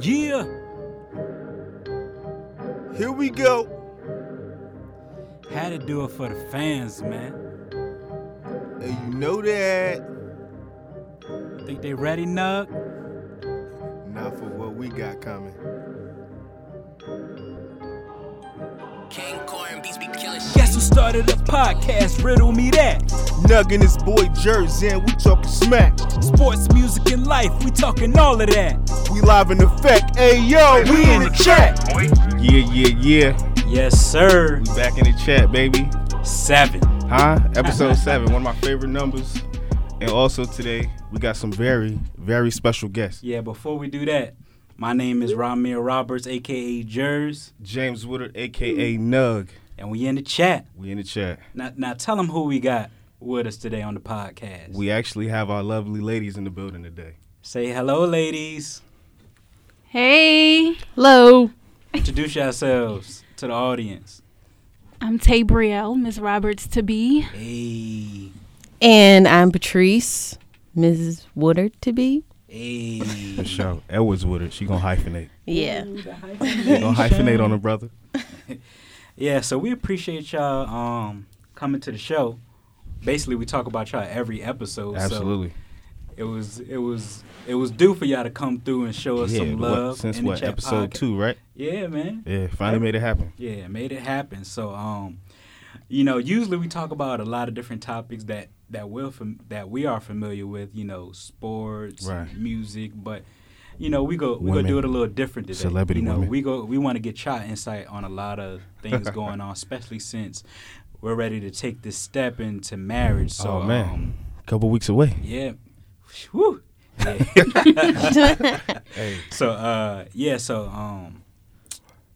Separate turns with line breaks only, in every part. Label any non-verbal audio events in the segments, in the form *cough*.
Yeah.
Here we go.
Had to do it for the fans, man.
And you know that.
Think they ready, Nug?
Not for what we got coming.
King Corn beats be killing shit.
Guess who started the podcast? Riddle me that.
Nuggin his boy Jersey and we talking smack.
Sports, music, and life, we talking all of that.
We live in effect. Hey yo, we in the chat.
Yeah, yeah, yeah.
Yes, sir.
We back in the chat, baby.
Seven.
Huh? Episode *laughs* seven, one of my favorite numbers. And also today, we got some very, very special guests.
Yeah, before we do that, my name is Ramir Roberts, aka Jers,
James Woodard, aka Nug.
and we in the chat.
We in the chat.
Now, now tell them who we got with us today on the podcast.
We actually have our lovely ladies in the building today.
Say hello, ladies.
Hey. Hello.
Introduce yourselves to the audience.
I'm Tay Brielle, Miss Roberts to be.
Hey,
And I'm Patrice, Mrs. Woodard to be.
hey.
For sure. Edwards Woodard. She gonna hyphenate.
Yeah.
She gonna hyphenate on her brother. *laughs*
Yeah, so we appreciate y'all um coming to the show. Basically, we talk about y'all every episode.
Absolutely.
So it was it was it was due for y'all to come through and show us
yeah.
some
what-
love.
since what? Episode
podcast.
two, right?
Yeah, man.
Yeah. Finally made it happen.
Yeah, made it happen. So um, you know, usually we talk about a lot of different topics that that we're fam- that we are familiar with. You know, sports,
Right.
music, but. You know, we go we
Women.
gonna do it a little different today.
Celebrity
you know,
women.
we go we want to get y'all insight on a lot of things *laughs* going on, especially since we're ready to take this step into marriage. So,
oh man.
um,
Couple weeks away.
yeah, Whew. Yeah.
Hey. *laughs* *laughs*
So uh yeah, so um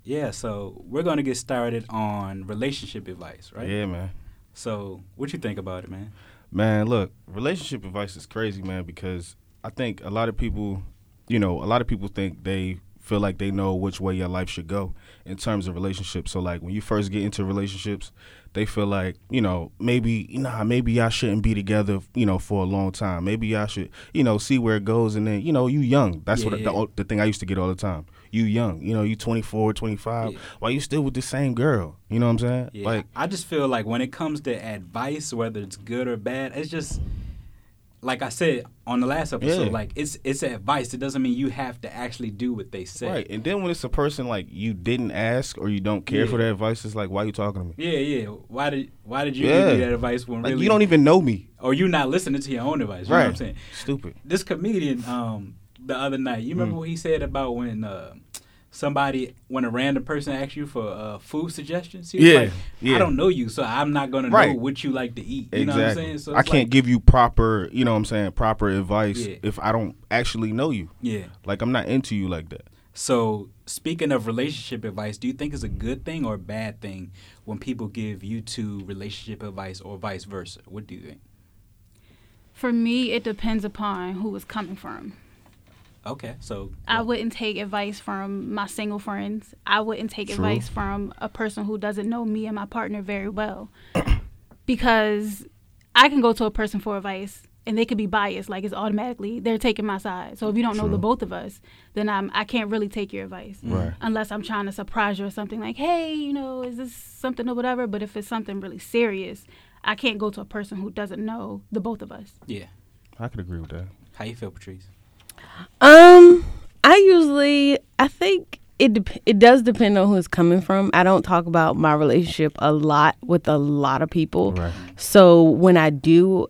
yeah, so we're gonna get started on relationship advice, right?
Yeah, man.
So what you think about it, man?
Man, look, relationship advice is crazy, man, because I think a lot of people, you know, a lot of people think they feel like they know which way your life should go in terms of relationships. So like when you first get into relationships, they feel like, you know, maybe nah, maybe y'all shouldn't be together, you know, for a long time. Maybe y'all should, you know, see where it goes and then, you know, you young. That's what
Yeah.
the, the thing I used to get all the time. You young, you know, you 24, 25.
Yeah.
Why you still with the same girl? You know what I'm saying?
Yeah.
Like
I just feel like when it comes to advice, whether it's good or bad, it's just like I said on the last episode,
Yeah.
like it's it's advice. It doesn't mean you have to actually do what they say.
Right, and then when it's a person like you didn't ask or you don't care for
Yeah.
their advice, it's like, why are you talking to me?
Yeah, yeah. Why did why did you
Yeah.
give me that advice when
Like
really
you don't even know me,
or you not listening to your own advice? You know
right?
what I'm saying?
Stupid.
this comedian um the other night. You remember
Mm.
what he said about when uh somebody when a random person asks you for uh, food suggestions? He was
Yeah,
like,
yeah.
I don't know you, so I'm not gonna know what you like to eat. You know
exactly.
what I'm saying? So
I can't
like-
give you proper, you know what I'm saying, proper advice
Yeah.
if I don't actually know you.
Yeah.
Like I'm not into you like that.
So speaking of relationship advice, do you think it's a good thing or a bad thing when people give you two relationship advice or vice versa? What do you think?
For me, it depends upon who it's coming from.
Okay, so
I wouldn't take advice from my single friends. I wouldn't take
True.
advice from a person who doesn't know me and my partner very well. *clears throat* because I can go to a person for advice and they could be biased, like it's automatically they're taking my side. So if you don't know the both of us, then I'm I can't really take your advice.
Right.
Unless I'm trying to surprise you or something like, hey, you know, is this something or whatever? But if it's something really serious, I can't go to a person who doesn't know the both of us.
yeah.
I could agree with that.
How you feel, Patrice?
Um, I usually, I think it it does depend on who it's coming from. I don't talk about my relationship a lot with a lot of people.
Right.
So when I do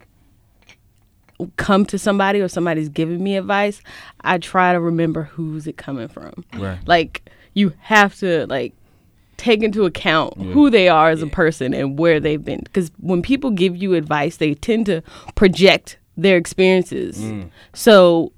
come to somebody or somebody's giving me advice, I try to remember who's it coming from.
Right.
Like you have to like take into account
Yeah.
who they are as a person and where they've been because when people give you advice, they tend to project their experiences.
Mm.
So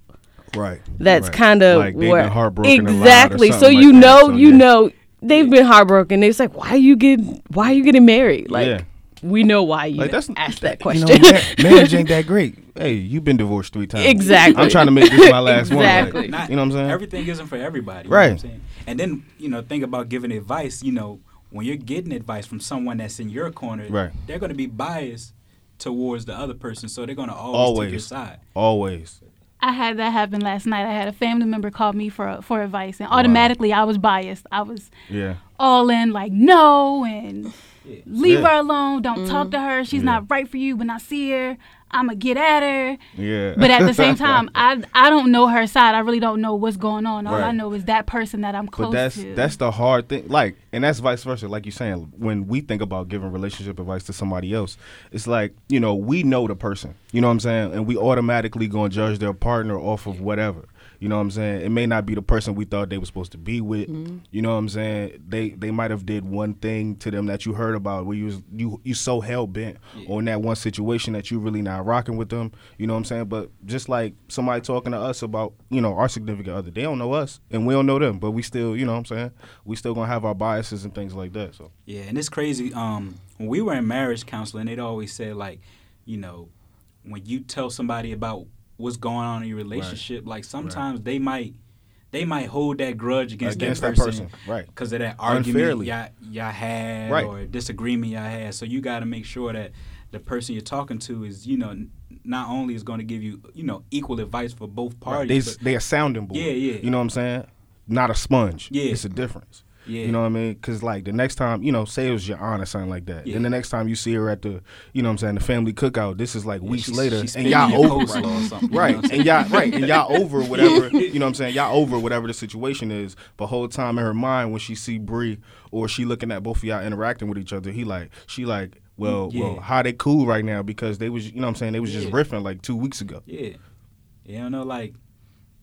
Right.
that's
Right.
kind of
like they've
where
been heartbroken a lot or
exactly. So
something
you
like that.
know,
So,
you
yeah.
know, they've been heartbroken. It's like, why are you getting, why are you getting married? Like,
Yeah.
we know why you
Like that's
asked that
You
question.
know, *laughs* marriage ain't that great. Hey, you've been divorced three times.
Exactly.
I'm trying to make this my last
Exactly.
one.
Not-
Like, you know what I'm saying?
Everything isn't for everybody.
Right.
You know what I'm saying? And then, you know, think about giving advice, you know, when you're getting advice from someone that's in your corner,
Right.
they're going to be biased towards the other person, so they're going to always, take your side.
Always.
I had that happen last night. I had a family member call me for for advice, and automatically I was biased. I was
Yeah.
all in, like no, and leave
Yeah.
her alone. Don't talk mm. to her. She's
Yeah.
not right for you. When I see her, I'ma get at her.
Yeah.
But at the same *laughs* time, I I don't know her side. I really don't know what's going on. All I know is that person that I'm close
But that's
to.
that's the hard thing. Like, and that's vice versa. Like you're saying, when we think about giving relationship advice to somebody else, it's like you know we know the person. You know what I'm saying, and we automatically gonna judge their partner off of whatever. You know what I'm saying? It may not be the person we thought they were supposed to be with. You know what I'm saying? They they might have did one thing to them that you heard about where you was you you so hell bent on that one situation that you really not rocking with them. You know what I'm saying? But just like somebody talking to us about you know our significant other, they don't know us and we don't know them, but we still you know what I'm saying we still gonna have our biases and things like that. So
Yeah, and it's crazy. Um, when we were in marriage counseling, they'd always say like, you know, when you tell somebody about what's going on in your relationship, like sometimes they might they might hold that grudge against,
Against
that
that
person,
person, right.
Because of that argument
Unfairly.
y'all, y'all had
Right.
or disagreement y'all had. So you got to make sure that the person you're talking to is, you know, not only is going to give you, you know, equal advice for both parties.
they
but-
they a sounding board.
Yeah, yeah.
You know what I'm saying? Not a sponge.
Yeah.
it's a difference.
Yeah.
You know what I mean? Because like the next time, you know, say it was your aunt or something like that.
Yeah.
Then the next time you see her at the, you know what I'm saying, the family cookout, this is like weeks
she's-
later,
she's
and y'all over,
coleslaw or something, you know
right? And y'all right, and y'all over *laughs* whatever, you know what I'm saying? Y'all over whatever the situation is. But whole time in her mind, when she see Bree or she looking at both of y'all interacting with each other, he like, she like, well,
Yeah.
well, how they cool right now because they was, you know what I'm saying, they was just
Yeah.
riffing like two weeks ago.
yeah. You don't know, like,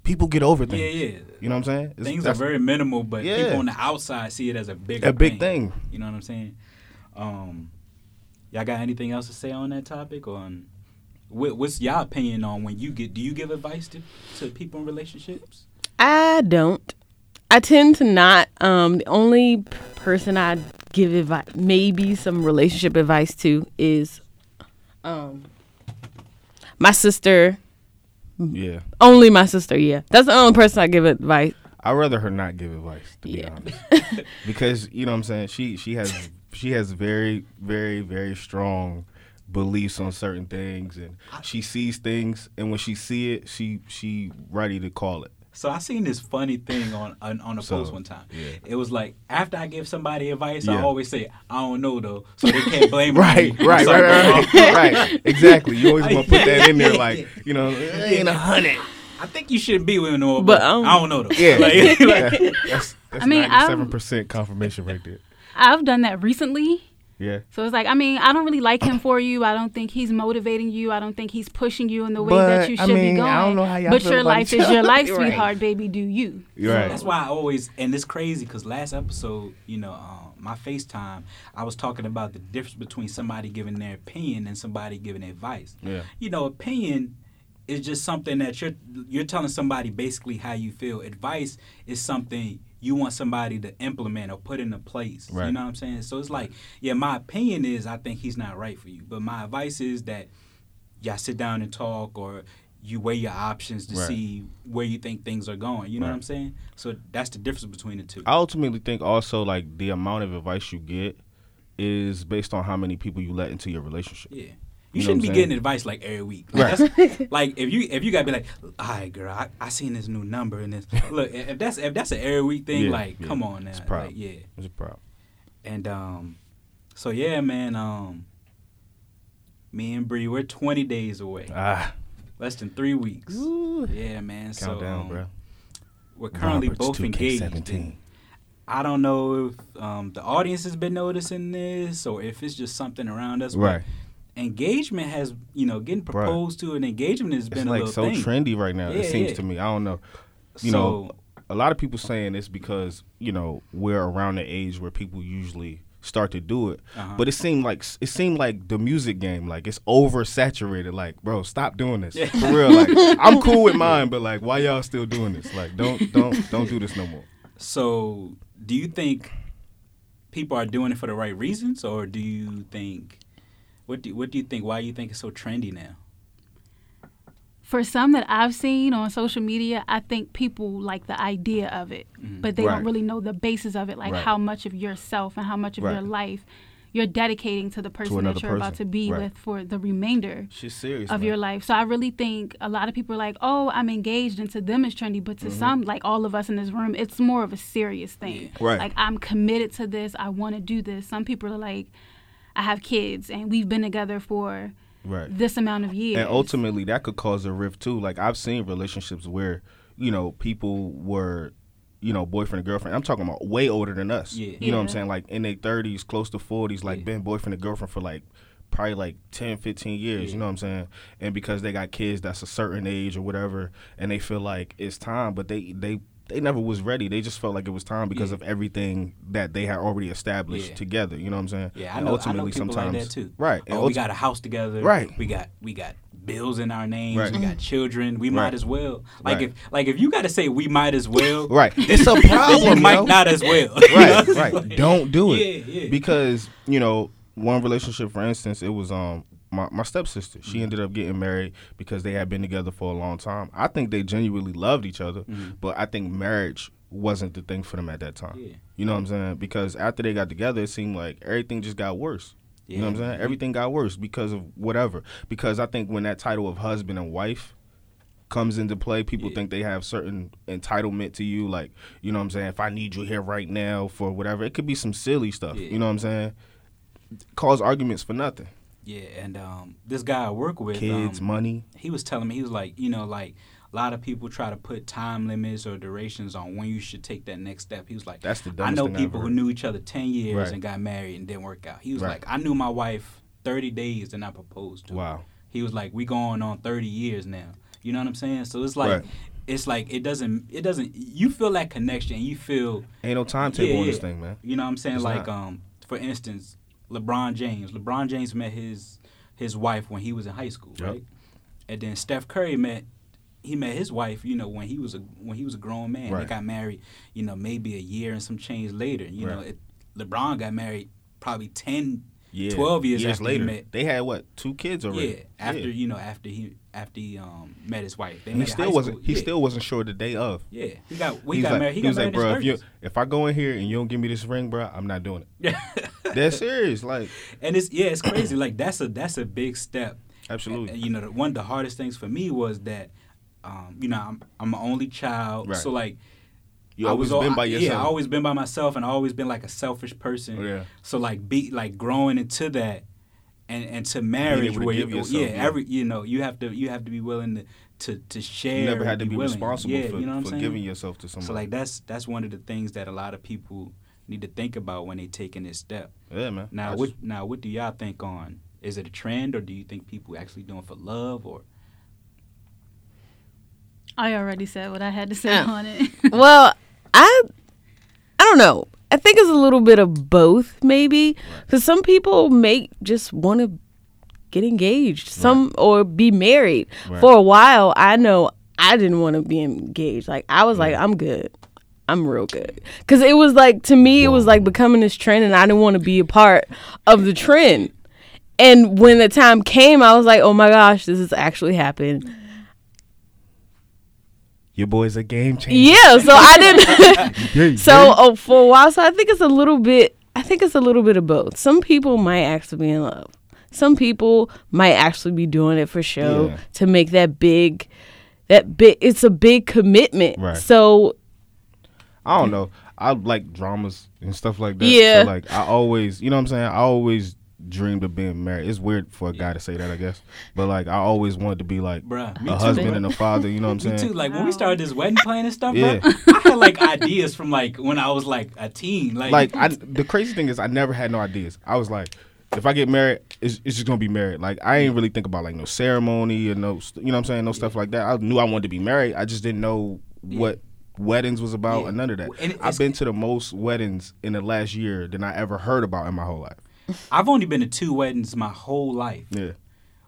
People get over things.
yeah, yeah.
You know what I'm saying? It's-
things are very minimal, but
Yeah.
people on the outside see it as a big
A big thing.
You know what I'm saying? Um, y'all got anything else to say on that topic? Or on what, what's y'all opinion on when you get? Do you give advice to to people in relationships?
I don't. I tend to not. Um, the only person I give advice, maybe some relationship advice to, is um, my sister.
Yeah.
Only my sister. Yeah, that's the only person I give advice.
I'd rather her not give advice, to be honest. *laughs* because, you know what I'm saying, she she has she has very, very, very strong beliefs on certain things and she sees things and when she see it, she she ready to call it.
So I seen this funny thing on on, on a
So,
post one time.
yeah.
It was like after I give somebody advice, I always say I don't know though, so they can't blame *laughs* me.
Right,
I'm
right, right, right, right. *laughs* Exactly. You always want to put that in there, like you know, it ain't a hundred.
I think you shouldn't be with no,
But,
but
um,
I don't know though.
Yeah,
Like- *laughs* like-
Yeah. that's that's
I mean, I'm-
ninety-seven percent confirmation right there.
I've done that recently.
Yeah,
So it's like, I mean, I don't really like him for you. I don't think he's motivating you. I don't think he's pushing you in the way
But,
that you
I
should
mean,
be going.
I don't know how y'all
but
feel
your
about
life
each
is your
other.
life, *laughs*
Right.
sweetheart, baby. Do you?
you're right.
That's why I always, and it's crazy because last episode, you know, um, my FaceTime, I was talking about the difference between somebody giving their opinion and somebody giving advice.
Yeah.
You know, opinion is just something that you're you're telling somebody basically how you feel. Advice is something you want somebody to implement or put into place. You know what I'm saying? So it's like, yeah, my opinion is I think he's not right for you, but my advice is that y'all sit down and talk or you weigh your options to
Right.
see where you think things are going. You know what I'm saying? So that's the difference between the two.
I ultimately think also like the amount of advice you get is based on how many people you let into your relationship.
yeah. You,
You know
shouldn't be
I'm
getting advice like every week.
Right.
Like, that's- *laughs* like if you if you gotta be like, all right, girl, I, I seen this new number and this. Look, if that's if that's an every week thing,
Yeah,
like,
yeah.
come on now,
It's a problem.
like, yeah.
It's a problem.
And um, so yeah, man. Um, me and Bree, we're 20 days away,
Ah,
less than three weeks.
Ooh.
Yeah, man. so
down,
um,
bro.
We're currently
Roberts
both
2K17.
engaged. I don't know if um, the audience has been noticing this or if it's just something around us. but
Right.
Engagement has, you know, getting proposed to and engagement has been a
like
little
so
thing.
trendy right now.
Yeah,
it seems
yeah.
to me. I don't know. You
so,
know, a lot of people saying it's because you know we're around the age where people usually start to do it.
Uh-huh.
But it seemed like it seemed like the music game, like it's oversaturated. Like, bro, stop doing this
Yeah.
for real. Like, *laughs* I'm cool with mine, but like, why y'all still doing this? Like, don't don't don't do this no more.
so do you think people are doing it for the right reasons, or do you think what do what do you think? Why do you think it's so trendy now?
For some that I've seen on social media, I think people like the idea of it, but they
Right.
don't really know the basis of it, like
Right.
how much of yourself and how much of your life you're dedicating to the person
another
that you're about to be
Right.
with for the remainder
She's serious.
of
man.
your life. So I really think a lot of people are like, "Oh, I'm engaged," and to them it's trendy, but to
Mm-hmm.
some, like all of us in this room, it's more of a serious thing.
Right.
Like I'm committed to this. I want to do this. Some people are like, "I have kids, and we've been together for
Right.
this amount of years."
And ultimately, that could cause a rift too. Like I've seen relationships where you know people were, you know, boyfriend and girlfriend. I'm talking about way older than us.
Yeah.
You know what I'm saying? Like in their 30s, close to 40s, like
Yeah.
been boyfriend and girlfriend for like probably like 10, 15 years.
Yeah.
You know what I'm saying? And because they got kids that's a certain age or whatever, and they feel like it's time, but they they. They never was ready. They just felt like it was time because
Yeah.
of everything that they had already established
Yeah.
together. You know what I'm saying?
Yeah, I
And
know. I know
ultimately,
people
sometimes,
like that too.
Right. And
Oh, we
ulti-
got a house together.
Right.
We got we got bills in our names.
Right.
We got children. We
Right.
might as well. Like
Right.
if like if you got to say we might as well. *laughs*
Right. It's a *laughs*
then
problem.
you might
yo.
not as well. *laughs*
right, right. Don't do it.
Yeah, yeah.
Because you know, one relationship, for instance, it was um my, my stepsister.
Mm-hmm.
She ended up getting married because they had been together for a long time. I think they genuinely loved each other, but I think marriage wasn't the thing for them at that time.
Mm-hmm. Yeah.
You know what I'm saying? Because after they got together, it seemed like everything just got worse. You know what I'm
Yeah.
saying? Everything got worse because of whatever. Because I think when that title of husband and wife comes into play, people
Yeah.
think they have certain entitlement to you. Like, you know what I'm saying? If I need you here right now for whatever, it could be some silly stuff.
Yeah.
You know what I'm saying? Cause arguments for nothing.
Yeah, and um, this guy I work with,
Kids,
um,
money.
he was telling me he was like, you know, like a lot of people try to put time limits or durations on when you should take that next step. He was like,
That's the
I know people who knew each other ten years
Right.
and got married and didn't work out. He was
Right.
like, I knew my wife thirty days and I proposed to. her.
Wow.
He was like, we going on thirty years now. You know what I'm saying? So it's like,
Right.
it's like it doesn't, it doesn't. You feel that connection. You feel
Ain't no timetable
Yeah,
on this thing, man.
you know what I'm saying?
It's
like,
not.
um, for instance, LeBron James. LeBron James met his his wife when he was in high school,
Yep.
right? And then Steph Curry met he met his wife, you know, when he was a when he was a grown man. They got married, you know, maybe a year and some change later. You know, it, LeBron got married probably 10,
Yeah.
12 years, after
later. They had what, two kids already?
Yeah, after you know, after he after he um met his wife, they
And he still wasn't he
yeah.
still wasn't sure the day of.
yeah. He got we
He's
got
like,
married. He,
he was like, bro, if you if I go in here and you don't give me this ring, bro, I'm not doing it. *laughs* That's serious. Like,
and it's yeah, it's crazy. like that's a that's a big step.
absolutely.
And, you know, the, one of the hardest things for me was that, um, you know, I'm I'm an only child,
Right.
so like.
You
I
always
was
been by yourself.
Yeah, I always been by myself, and I always been like a selfish person.
Yeah.
So like, be like growing into that, and and to marriage where you,
yourself,
yeah,
yeah.
every you know you have to you have to be willing to to, to share.
you never had to be
willing.
responsible
yeah,
for,
you know what
for
saying?
giving yourself to somebody.
So like that's that's one of the things that a lot of people need to think about when they taking this step.
yeah, man.
Now,
That's-
what now what do y'all think on? Is it a trend, or do you think people actually doing it for love, or
I already said what I had to say
Yeah.
on it.
well, I I don't know. I think it's a little bit of both, maybe, because some people may just want to get engaged, some or be married.
Right.
For a while, I know I didn't want to be engaged. Like I was like, I'm good. I'm real good. Cause it was like to me, it was like becoming this trend, and I didn't want to be a part of the trend. And when the time came, I was like, oh my gosh, this is actually happening.
Your boy's a game changer.
Yeah, so I didn't. *laughs* *laughs* So oh, for a while, so I think it's a little bit. I think it's a little bit of both. Some people might actually be in love. Some people might actually be doing it for show
Yeah.
to make that big, that big. It's a big commitment.
Right.
So
I don't know. I like dramas and stuff like that.
Yeah.
So like I always, you know what I'm saying? I always dreamed of being married. It's weird for a guy to say that, I guess. But like I always wanted to be like
Bruh,
a husband
bruh.
and a father, you know what I'm *laughs*
me
saying?
too? Like when we started this wedding plan and stuff,
Yeah.
bro, I had like ideas from like when I was like a teen, like,
like I the crazy thing is I never had no ideas. I was like if I get married, it's, it's just gonna be married. Like I ain't really think about like no ceremony or no, you know what I'm saying, no stuff like that. I knew I wanted to be married. I just didn't know what weddings was about
Yeah.
or none of that.
And
I've been to the most weddings in the last year than I ever heard about in my whole life.
I've only been to two weddings my whole life.
Yeah,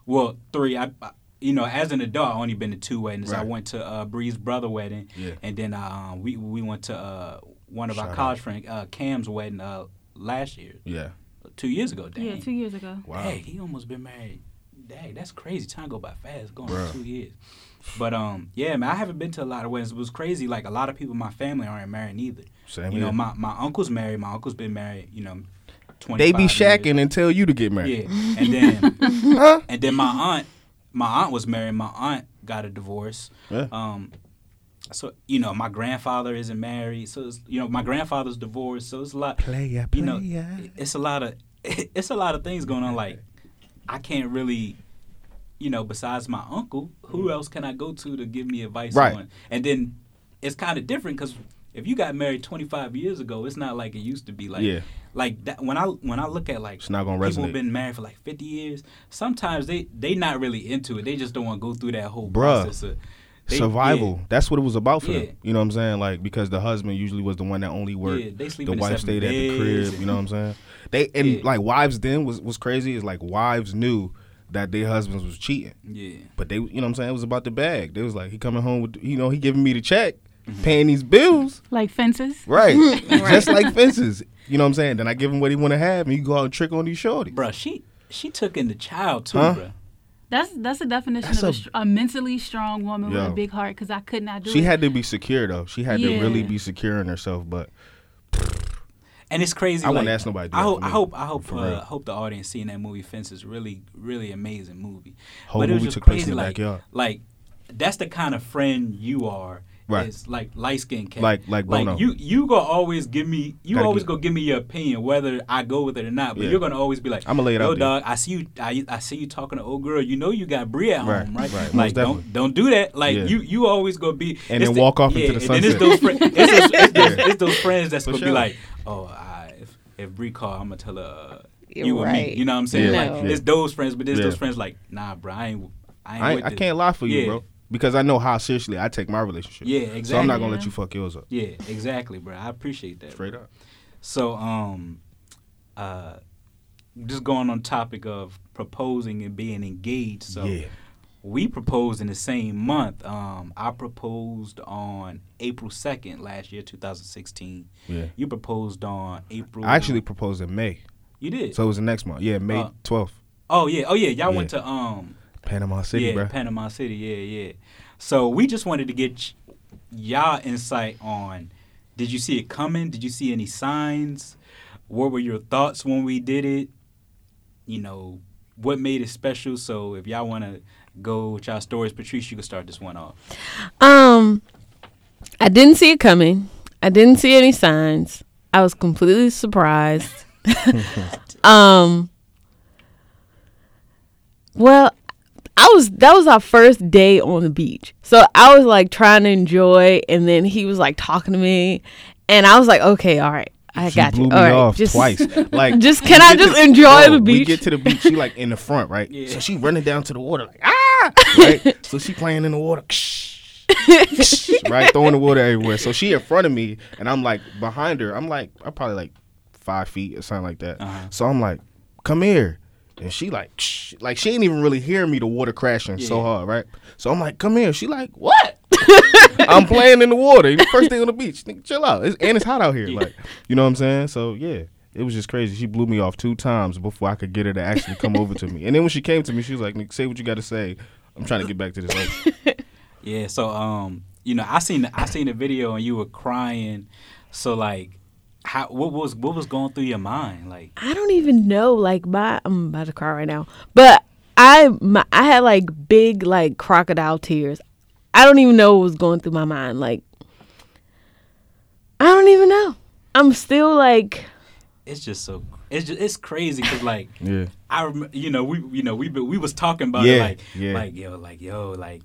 Well, three. I, I- you know, as an adult, I only been to two weddings. I went to uh, Bree's brother wedding,
Yeah.
and then uh, we we went to uh, one of
Shout
our college friend uh, Cam's wedding uh, last year,
yeah.
two years ago. Dang.
yeah, two years ago.
Wow.
Hey, he almost been married. Dang, that's crazy. Time go by fast. Going
Bruh.
two years. But um, yeah, man, I haven't been to a lot of weddings. It was crazy. Like a lot of people in my family aren't married either.
Same
you know, my my uncle's married. My uncle's been married. You know, twenty.
They be shacking and tell you to get married.
Yeah, and then *laughs* and then my aunt, my aunt was married. My aunt got a divorce.
Yeah.
Um, so you know, my grandfather isn't married. So it's, you know, my grandfather's divorced. So it's a lot.
Playa,
You know,
playa.
it's a lot of *laughs* it's a lot of things going on. Like I can't really. You know, besides my uncle, who else can I go to to give me advice
Right.
on? And then it's kind of different because if you got married 25 years ago, it's not like it used to be. Like,
Yeah.
like that. When I when I look at like
It's not gonna
people
resonate.
have been married for like 50 years. Sometimes they they not really into it. They just don't want to go through that whole
Bruh.
process. Of, they-
Survival. That's what it was about for
Yeah.
them. You know what I'm saying? Like because the husband usually was the one that only worked.
Yeah, they sleep
the wife stayed at the crib. You know what I'm saying? *laughs* They and
Yeah.
like wives then was was crazy. Is like wives knew that their husbands was cheating,
Yeah,
but they you know what I'm saying? It was about the bag. They was like he coming home with you know he giving me the check,
Mm-hmm.
paying these bills.
Like fences.
Right. *laughs* Just like fences. You know what I'm saying? Then I give him what he want to have, and you go out and trick on these shorties.
bruh, She she took in the child too,
Huh?
bruh.
That's that's a definition
That's
of a,
a-
a mentally strong woman with a big heart. Because I could not do it.
She
it.
had to be secure though. She had to really be secure in herself. But
And it's crazy.
I wouldn't ask nobody to
I hope, I hope, I hope,
for
uh,
real.
hope the audience seeing that movie Fences really, really amazing movie.
Whole
but it was just
took
crazy, like,
backyard.
like that's the kind of friend you are.
Right.
Is like light skinned cat.
Like- like Bono.
you you gonna always give me you
Gotta
always
get-
go give me your opinion whether I go with it or not. But
Yeah.
you're gonna always be like,
I'ma lay it
Yo,
out there."
dog, I see you. I, I see you talking to old girl. You know you got Bree at
Right,
home, right?
right, most
Like
definitely.
don't don't do that. Like
Yeah.
you you always gonna be
And
it's
then walk off into
yeah,
the
and then it's
sunset.
those friends. It's those, it's *laughs* those, it's those friends that's
For
gonna
sure.
be like, oh, I, if if Bree call, I'm gonna tell her uh,
You're
you and
right.
me. You know what I'm saying?
Yeah.
Like
No.
it's those friends, but it's
Yeah.
those friends like, nah, bro, I ain't. I ain't.
I,
with
I
this.
can't lie for you,
Yeah.
bro, because I know how seriously I take my relationship.
Yeah, exactly.
So I'm not gonna let you fuck yours up.
Yeah, exactly, bro. I appreciate that.
Straight
bro.
up.
So, um, uh, just going on topic of proposing and being engaged. So,
yeah.
we proposed in the same month. Um, I proposed on April second last year, 2016.
Yeah.
You proposed on April.
I actually proposed in May,
you did.
so it was the next month. Yeah, May
Uh,
12th,
oh yeah, oh yeah. Y'all
Yeah.
went to um,
Panama City,
yeah,
bro.
Panama City. Yeah, yeah. So we just wanted to get y'all insight on. Did you see it coming? Did you see any signs? What were your thoughts when we did it? You know, what made it special? So if y'all want to go with y'all stories, Patrice, you can start this one off.
Um, I didn't see it coming. I didn't see any signs. I was completely surprised. *laughs* *laughs* um, well, I was that was our first day on the beach. So I was like trying to enjoy and then he was like talking to me and I was like, "Okay, all right. I
She
got
blew
you.
me
All right,
off
just
twice. *laughs* Like,
just can I just
to-
enjoy
Bro,
the
We
beach?
get to the beach. She like in the front, right?
Yeah.
So she running down to the water like ah, *laughs* right? so she playing in the water, right? Throwing the water everywhere. So she in front of me, and I'm like behind her. I'm like I'm probably like five feet or something like that.
Uh-huh.
So I'm like, come here. And she like, like she ain't even really hearing me. The water crashing so hard, right? So I'm like, come here. She like, what? *laughs* I'm playing in the water. First thing on the beach. Nigga, chill out. It's, and it's hot out here.
Yeah.
Like, you know what I'm saying? So yeah, it was just crazy. She blew me off two times before I could get her to actually come over to me. And then when she came to me, she was like, "Nigga, say what you got to say. I'm trying to get back to this." *laughs* Ocean.
Yeah. So um, you know, I seen the, I seen the video and you were crying. So like, how what was what was going through your mind? Like,
I don't even know. Like my, I'm about to cry right now. But I, my, I had like big like crocodile tears. I don't even know what was going through my mind. Like, I don't even know. I'm still like,
it's just so it's just it's crazy because like. *laughs*
yeah.
I remember, you know, we, you know, we we was talking about
Yeah,
it, like,
yeah.
like yo, like yo, like.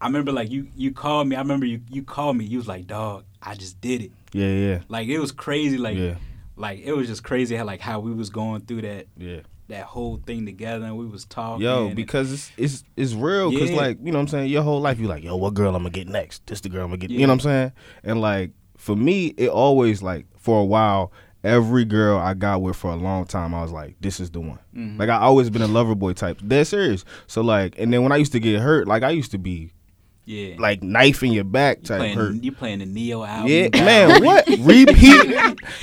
I remember, like you, you called me. I remember you, you called me. You was like, "Dog, I just did it."
Yeah, yeah,
Like it was crazy. Like,
yeah,
like it was just crazy how like how we was going through that
yeah.
that whole thing together, and we was talking.
Yo, because it's it's it's real. Cause
Yeah.
like you know what I'm saying. Your whole life, you like, yo, what girl I'm gonna get next? This the girl I'm gonna get.
Yeah.
You know what I'm saying? And like for me, it always like for a while. Every girl I got with for a long time, I was like, "This is the one."
Mhm.
Like I always been a lover boy type. Dead serious. So like, and then when I used to get hurt, like I used to be
yeah,
like knife in your back
you
type
playing,
hurt.
you playing the Ne-Yo album.
Yeah, man, what *laughs* repeat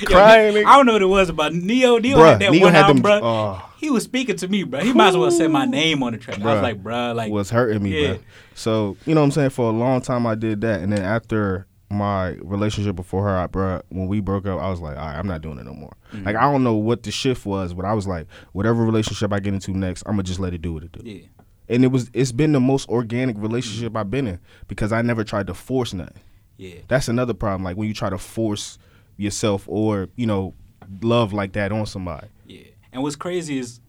Yo. I don't know what it was about Ne-Yo. Ne-Yo
Bruh,
had that
Ne-Yo
one bro.
oh.
he was speaking to me, bro. He might as well said my name on the track. I was like, bro, like
was hurting me,
Yeah.
bro. So you know what I'm saying. For a long time, I did that, and then after my relationship before her, I, bruh, when we broke up, I was like, all right, I'm not doing it no more.
Mm-hmm.
Like, I don't know what the shift was, but I was like, whatever relationship I get into next, I'm gonna just let it do what it do.
Yeah.
And it was, it's been the most organic relationship I've been in because I never tried to force nothing.
Yeah.
That's another problem. Like when you try to force yourself or you know love like that on somebody.
Yeah. And what's crazy is,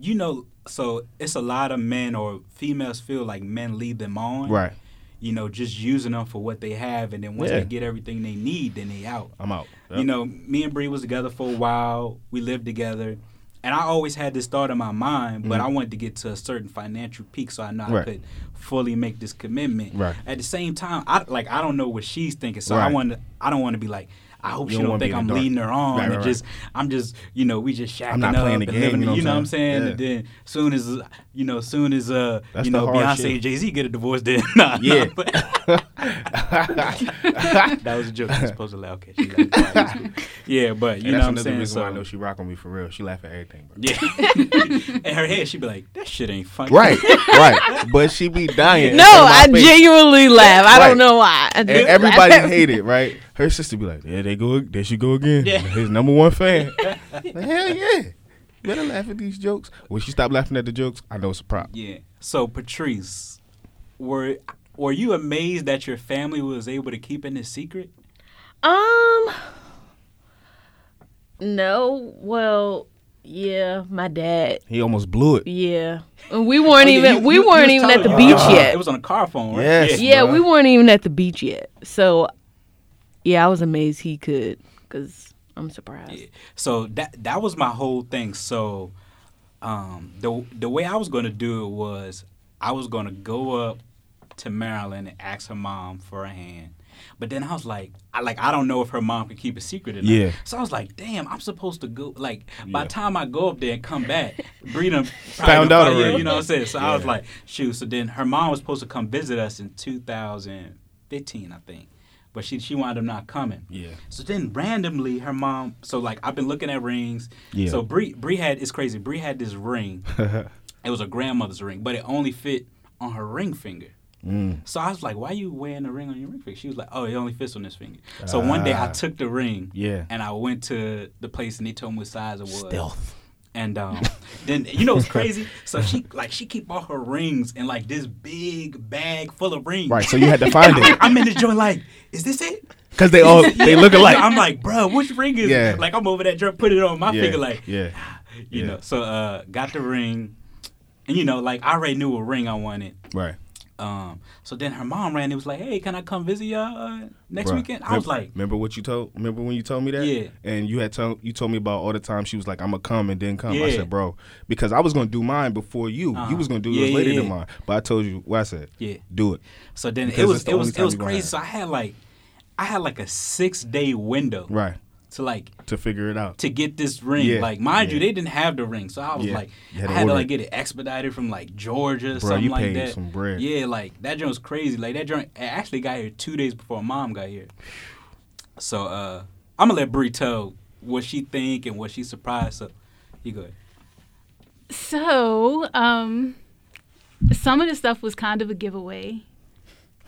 you know, so it's a lot of men or females feel like men lead them on.
Right.
You know, just using them for what they have, and then once
Yeah.
they get everything they need, then they out.
I'm out.
You know, me and Bree was together for a while. We lived together. And I always had this thought in my mind, but I wanted to get to a certain financial peak so I know I
Mm-hmm.
Could fully make this commitment.
Right.
At the same time, I like I don't know what she's thinking, so I want to I don't want to be like I hope
You
she
don't
don't think I'm leading her on
Right,
and
right, right.
just I'm just you know we just shacking up and
game,
living
you know
you know
what I'm
saying
saying?
and then soon as you know soon as uh
That's
you know Beyonce and Jay Z get a divorce then *laughs* nah,
Yeah.
nah, but- *laughs* that was a joke. You're supposed to laugh. Okay, she laughed. yeah, but you
And
know
that's
what I'm
another
saying.
reason
So,
why I know she rock on me for real. She laugh at everything, bro.
yeah, *laughs* in her head, she'd be like, "That shit ain't funny."
Right, right. *laughs* But she be dying.
No,
in front of my
I
face.
genuinely laugh. I
Right.
don't know why.
And everybody
laugh.
hate it, right? Her sister be like, "Yeah, they go, there she go again."
Yeah.
His number one fan. Like, Hell yeah! Better laugh at these jokes. When she stop laughing at the jokes, I know it's a prop.
Yeah. So Patrice, were were you amazed that your family was able to keep in this secret?
Um, no. Well, yeah, my dad.
He almost blew it.
Yeah, And we weren't
Oh, yeah,
even
you-
we
you- you
weren't
was
even at the
me.
beach
Uh,
yet.
It was on a car phone, right?
Yes.
Yeah.
yeah, we weren't even at the beach yet. So, yeah, I was amazed he could because I'm surprised.
Yeah. So that that was my whole thing. So um, the the way I was going to do it was I was going to go up to Maryland and ask her mom for a hand. But then I was like, I like I don't know if her mom could keep a secret or not.
Yeah.
So I was like, damn, I'm supposed to go. Like by
Yeah.
the time I go up there and come back, Bree done *laughs*
Found out already.
You know what I'm saying? So I was like, shoot. So then her mom was supposed to come visit us in 2015, I think. But she she wound up not coming.
Yeah.
So then randomly her mom so like I've been looking at rings.
Yeah.
So Bree Bree had it's crazy. Bree had this ring. *laughs* it was a grandmother's ring, but it only fit on her ring finger.
Mm.
So I was like, "Why are you wearing a ring on your ring finger?" She was like, "Oh, it only fits on this finger." So one day I
Ah.
took the ring,
Yeah.
and I went to the place and they told me what size it was.
Stealth.
And um, *laughs* then you know what's crazy? So she like she keep all her rings in like this big bag full of rings.
Right. So you had to *laughs* find it
I'm in the joint like, is this it?
because they all *laughs* they look alike.
I'm like, bro, which ring is
Yeah.
it? Like I'm over that joint, put it on my
yeah.
finger, like,
yeah. *sighs*
you
yeah.
know. So uh, got the ring, and you know, like I already knew what ring I wanted.
Right.
Um, so then her mom ran and was like, "Hey, can I come visit y'all uh, next
Bruh,
weekend?" I was like,
remember what you told? Remember when you told me that?
Yeah.
And you had told you told me about all the time she was like, "I'm gonna come and then come." I said, "Bro," because I was gonna do mine before you.
Uh-huh.
You was gonna do
Yeah,
yours
yeah,
later
yeah.
than mine. But I told you what I said.
"Yeah."
Do it.
So then
Because
it was
the
it was it was
time you gonna
crazy. So I had like, I had like a six day window
Right.
To like
To figure it out.
to get this ring.
Yeah,
Like, mind you, they didn't have the ring, so I was
Yeah,
like,
you
I
had to
had to
order
like get it expedited from like Georgia,
Bro,
something
you
like
paid
that.
some bread.
Yeah, like that joint was crazy. Like that joint it actually got here two days before mom got here. So uh, I'm gonna let Bree tell what she think and what she surprised. So you go ahead.
So, um, some of the stuff was kind of a giveaway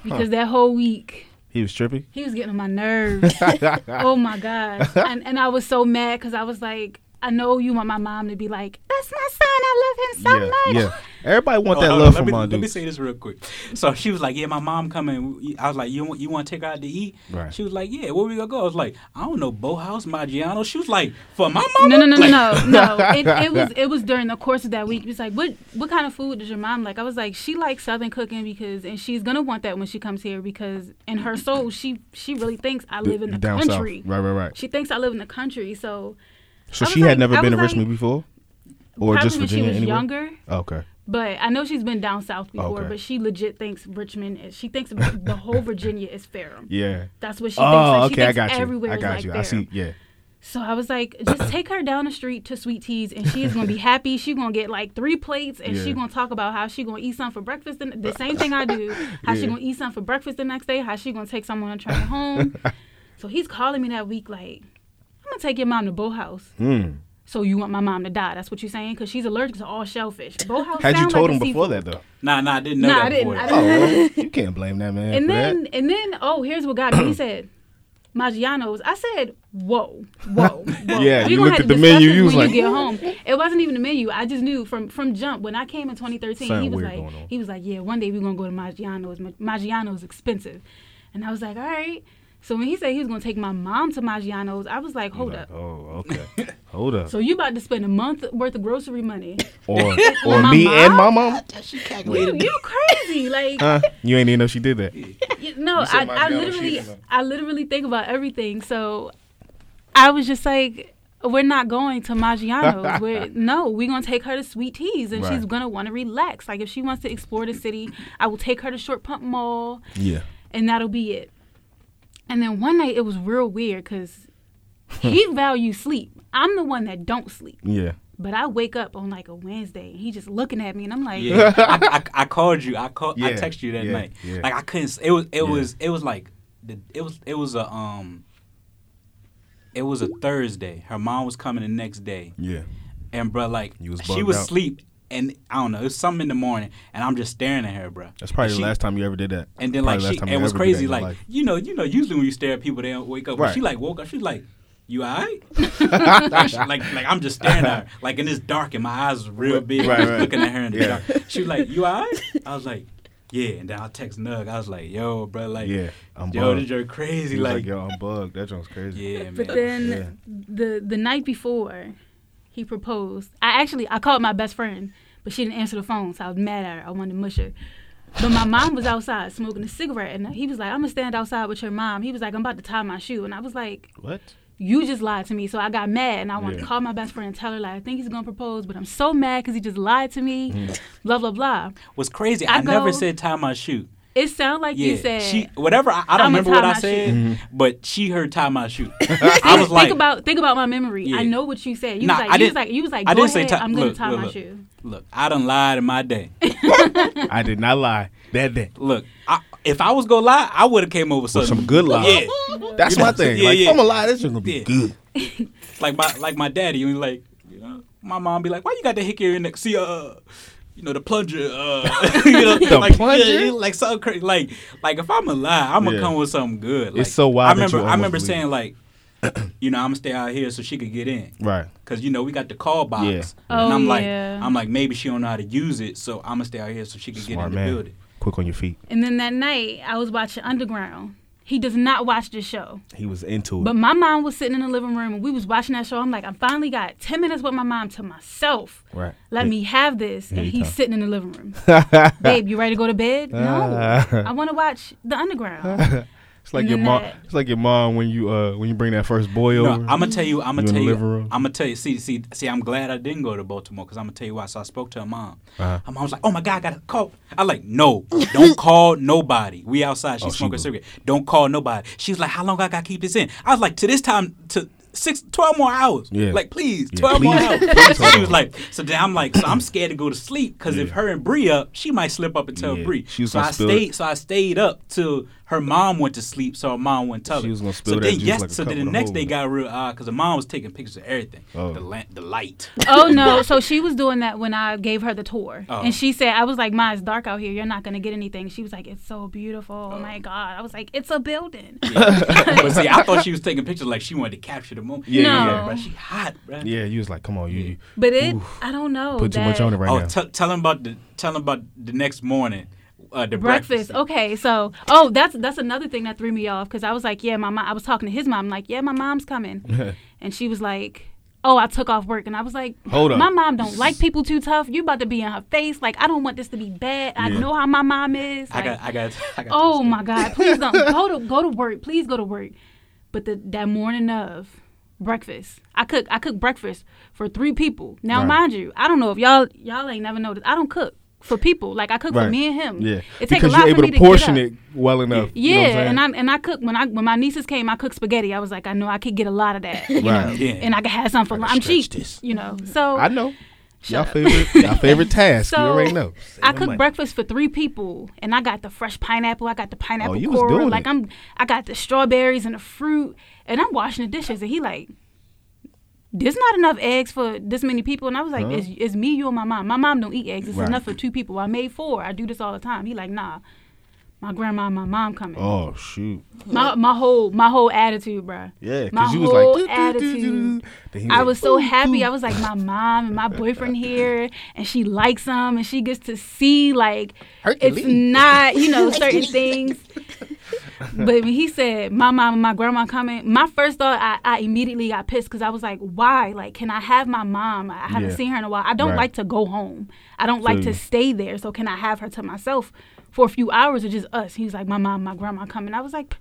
because that whole week
He was trippy.
he was getting on my nerves. *laughs* oh my god! And and I was so mad because I was like, I know you want my mom to be like, "That's my son. I love him so
yeah.
much."
Yeah. Everybody want
Oh,
that
hold
love from
let me,
my
Let me say this real quick. So she was like, "Yeah, my mom coming." I was like, "You want you want to take her out to eat?"
Right.
She was like, "Yeah, where we gonna go?" I was like, "I don't know, Boathouse, Maggiano." She was like, "For my mom."
No, no, no, no, no, no. *laughs* It, it was it was during the course of that week. It was like, what what kind of food does your mom like? I was like, she likes Southern cooking because, and she's gonna want that when she comes here because in her soul, she she really thinks I live in the
Down
country.
south. Right, right, right.
She thinks I live in the country. So
So
I
she had never
I
been to
was
Richmond before? Or just
when she
Virginia
was younger.
Oh, okay.
But I know she's been down south oh, before.
Okay.
But she legit thinks Richmond. Is, she thinks the whole *laughs* Virginia is Ferrum.
Yeah.
That's what she
Oh,
thinks. Like, she
okay, I
thinks
got you.
Everywhere
I
is
got
like
you. I see. Yeah.
So I was like, just *laughs* take her down the street to Sweet Teas, and she is gonna be happy. She's gonna get like three plates, and
Yeah.
she gonna talk about how she gonna eat something for breakfast. The, the same thing I do. *laughs* How she
Yeah.
gonna eat something for breakfast the next day. How she gonna take someone on a train home. so he's calling me that week like, gonna take your mom to Boathouse.
Mm.
So you want my mom to die? That's what you're saying? Because she's allergic to all shellfish. Boathouse
Had you told
like
him before
seafood.
that though?
Nah, nah, I didn't know
Nah,
that
I didn't.
before.
I didn't.
Oh, you can't blame that man.
And
for
then
that.
and then oh, here's what got me. He *clears throat* said. Maggiano's. I said, "Whoa, whoa, *laughs* whoa!"
Yeah,
we
you
gonna
looked
have
at
to
the
discuss
menu, you was
when
like,
you get home. It wasn't even the menu. I just knew from from jump when I came in 2013.
Something
he was like, he was like, "Yeah, one day we're gonna go to Maggiano's. Ma- Maggiano's expensive," and I was like, "All right." So when he said he was gonna take my mom to Maggiano's, I was like, "Hold
Like,
up."
Oh, okay. *laughs* Hold up.
So you about to spend a month worth of grocery money?
or *laughs* or
my
me and my
mom?
mom.
you, you crazy? Like
Huh? You ain't even know she did that. *laughs*
You- no,
You
I, I literally, I literally think about everything. So, I was just like, we're not going to Maggiano's. we're no, we're gonna take her to Sweet Teas, and she's gonna want to relax. Like if she wants to explore the city, I will take her to Short Pump Mall,
Yeah.
and that'll be it. And then one night it was real weird because *laughs* he values sleep. I'm the one that don't sleep.
Yeah.
But I wake up on like a Wednesday, and he just looking at me, and I'm like,
Yeah, I, I, *laughs* I called you. I called. I
Yeah,
texted you that
yeah,
night.
yeah.
Like I couldn't. It was. It
Yeah.
was. It was like. The, it was. It was a um. It was a Thursday. Her mom was coming the next day,
Yeah.
and bro, like
was
she was
out.
asleep, and I don't know. It was something in the morning, and I'm just staring at her, bro.
That's probably
And
the
she-
last time you ever did that.
And then
Probably
like she,
time
it was
ever did that
crazy. Like you know, you know, usually when you stare at people, they don't wake up. But she like woke up. She's like, "You alright?" like, *laughs* *laughs* like, like I'm just staring at her, like in this dark, and my eyes was real big,
Right, right.
looking at her in the
Yeah.
dark. She was like, "You alright?" I was like, "Yeah." And then I text Nug. I was like, "Yo, bro, like,
yeah, I'm
yo,
bugged.
this you're crazy,
He was
like,
like, yo, I'm bugged. That joint's crazy.
yeah, man."
But then the the night before he proposed, I actually I called my best friend, but she didn't answer the phone, so I was mad at her. I wanted to mush her. But my mom was outside smoking a cigarette, and he was like, "I'm gonna stand outside with your mom." He was like, "I'm about to tie my shoe," and I was like,
What?
"You just lied to me." So I got mad, and I wanted
Yeah.
to call my best friend and tell her like, "I think he's gonna propose, but I'm so mad because he just lied to me."
Mm.
Blah blah blah.
What's crazy?
I
I, never said tie my shoe.
It sounded like
Yeah,
you said.
she whatever. I, I don't
I'ma
remember what I said,
Mm-hmm.
but she heard tie my shoe. *laughs* I was like, think
about think about my memory.
Yeah.
I know what you said. You
Nah,
was like,
I
you was like, you was like,
I
go
didn't say
ahead.
tie-
I'm gonna
look,
tie
look,
my
look.
shoe.
"Look, I done lied in my day." *laughs*
I did not lie that day.
Look, I, if I was gonna lie, I would have came over with
With
something.
some good lies.
Yeah,
That's
You know,
my thing.
yeah,
like,
yeah.
I'm gonna lie. This is gonna be
Yeah.
good.
like my like my daddy. He was like, you know, my mom be like, "Why you got the hickey in the see uh." You know the plunger, uh, *laughs* *laughs* you know,
The
like,
plunger?
yeah, yeah, like something crazy. Like, like if I'm a lie, I'm gonna
Yeah.
come with something good. Like,
It's so wild
I
that
remember,
you
I remember
almost
saying like, *clears throat* you know, I'm gonna stay out here so she could get in.
Right.
Cause you know we got the call box,
Yeah.
and
Oh,
I'm like,
yeah.
I'm like maybe she don't know how to use it, so I'm gonna stay out here so she can get
Smart
in the
man.
building.
Quick on your feet.
And then that night, I was watching Underground. He does not watch the show.
He was into it.
But my mom was sitting in the living room and we was watching that show. I'm like, I finally got 10 minutes with my mom to myself.
right.
Let me have this. And he's
talk.
sitting in the living room. *laughs* Babe, you ready to go to bed? No. *laughs* I want to watch The Underground. *laughs*
It's like your mom. It's like your mom when you uh when you bring that first boy
No,
over.
I'm gonna tell you. I'm gonna tell you. I'm gonna tell you. See, see, see. I'm glad I didn't go to Baltimore because I'm gonna tell you why. So I spoke to her mom.
Uh-huh.
Her mom was like, "Oh my God, I got a call." I like, "No, don't *laughs* call nobody. We outside. She's
Oh,
smoking a cigarette. Don't call nobody." She's like, "How long I gotta keep this in?" I was like, "To this time, to six, 12 more hours.
Yeah.
Like, please,
Yeah,
12 more hours." So *laughs* she was like, "So then I'm like, so I'm scared to go to sleep because if her and Bree up, she might slip up and tell
Yeah,
Bree."
she was
so I
spill
stayed. So I stayed up till her mom went to sleep. So her mom wouldn't tell
She
her.
was gonna spill
so
that
then,
juice
yes,
like
so
cup
then the next day
in
got real odd because the mom was taking pictures of everything.
Oh.
The la- the light.
oh, no. *laughs* So she was doing that when I gave her the tour.
Oh.
And she said, I was like, Ma, it's dark out here. You're not going to get anything. She was like, It's so beautiful. Oh, my oh. God. I was like, It's a building. *laughs*
but see, I thought she was taking pictures like she wanted to capture the moment.
Yeah,
yeah,
Yeah,
yeah.
bro, she hot, bro.
yeah, you was like, come on, you, you
But it,
Oof.
I don't know.
put too much on it right
oh,
now.
t- tell him about the tell him about the next morning. Uh, the
breakfast.
breakfast.
Okay, so oh, that's that's another thing that threw me off because I was like, yeah, my mom. I was talking to his mom, like, yeah, my mom's coming, *laughs* and she was like, oh, I took off work, and I was like,
Hold up.
my mom don't like people too tough. You about to be in her face. Like, I don't want this to be bad. I
Yeah.
know how my mom is.
I got, I got, I got.
oh my god, please don't go to go to work. Please go to work. But the that morning of breakfast, I cook I cook breakfast for three people. Now,
Right.
mind you, I don't know if y'all y'all ain't never noticed. I don't cook for people. Like I cook for me and him.
yeah,
It take a
because
lot
you're
for
able
me
to
to get
portion
up.
it well enough.
Yeah,
you know
and I
saying?
and I cook when I when my nieces came, I cooked spaghetti. I was like, I know I could get a lot of that, *laughs* you know, *laughs*
Yeah.
and I could have some for lunch. I'm cheap, you know. So
I know. Y'all
up.
favorite, y'all favorite *laughs* task. you already know.
I
Save
cooked
money.
breakfast for three people, and I got the fresh pineapple. I got the oh, pineapple
Oh, you was
coral.
doing
Like
it.
I'm, I got the strawberries and the fruit, and I'm washing the dishes, and he like, there's not enough eggs for this many people. And I was like,
Huh?
it's, it's me, you, and my mom. My mom don't eat eggs. It's
Right.
enough for two people. I made four. I do this all the time. He like, nah, my grandma and my mom coming.
Oh shoot.
My my whole my whole attitude, bruh.
Yeah,
My
because you was
whole
like. "Do, do, do, do,
attitude.
do." Then he
I
like,
was so
"Ooh,
happy.
ooh."
I was like, my mom and my boyfriend here, and she likes them, and she gets to see like it's not, you know, certain *laughs* things. *laughs* But when he said my mom and my grandma coming, my first thought I, I immediately got pissed because I was like, why? Like, can I have my mom? I haven't
Yeah.
seen her in a while. I don't
Right.
like to go home. I don't like to stay there. So can I have her to myself for a few hours or just us? He was like, my mom, my grandma coming. I was like,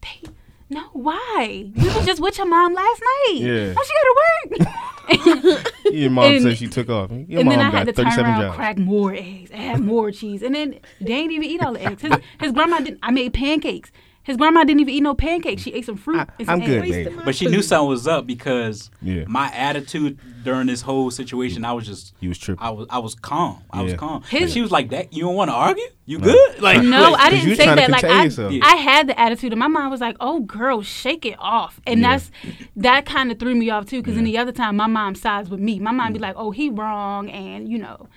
they, no, why? We was just with your mom last night.
Yeah.
Now she gotta work. *laughs*
Your mom
and-
said she took off. Your
and
mom
then I
got
had to turn
37
around,
jobs.
crack more eggs, add more cheese, and then they ain't even eat all the eggs. His, his grandma didn't. I made pancakes. His grandma didn't even eat no pancakes. She ate some fruit.
I-
and some
I'm good, babe.
But she knew something was up because
Yeah.
my attitude during this whole situation, I was just
You was tripping.
I was I was calm. I was calm.
His-
and she was like, "That you don't want to argue? You good?" Like
No,
like,
I
'cause you
didn't say that. Like I,
yourself.
Yeah.
I had the attitude, and my mom was like, "Oh, girl, shake it off," and
Yeah.
that's that kind of threw me off too. Because
Yeah.
then the other time, my mom sides with me. My mom be like, "Oh, he wrong," and you know,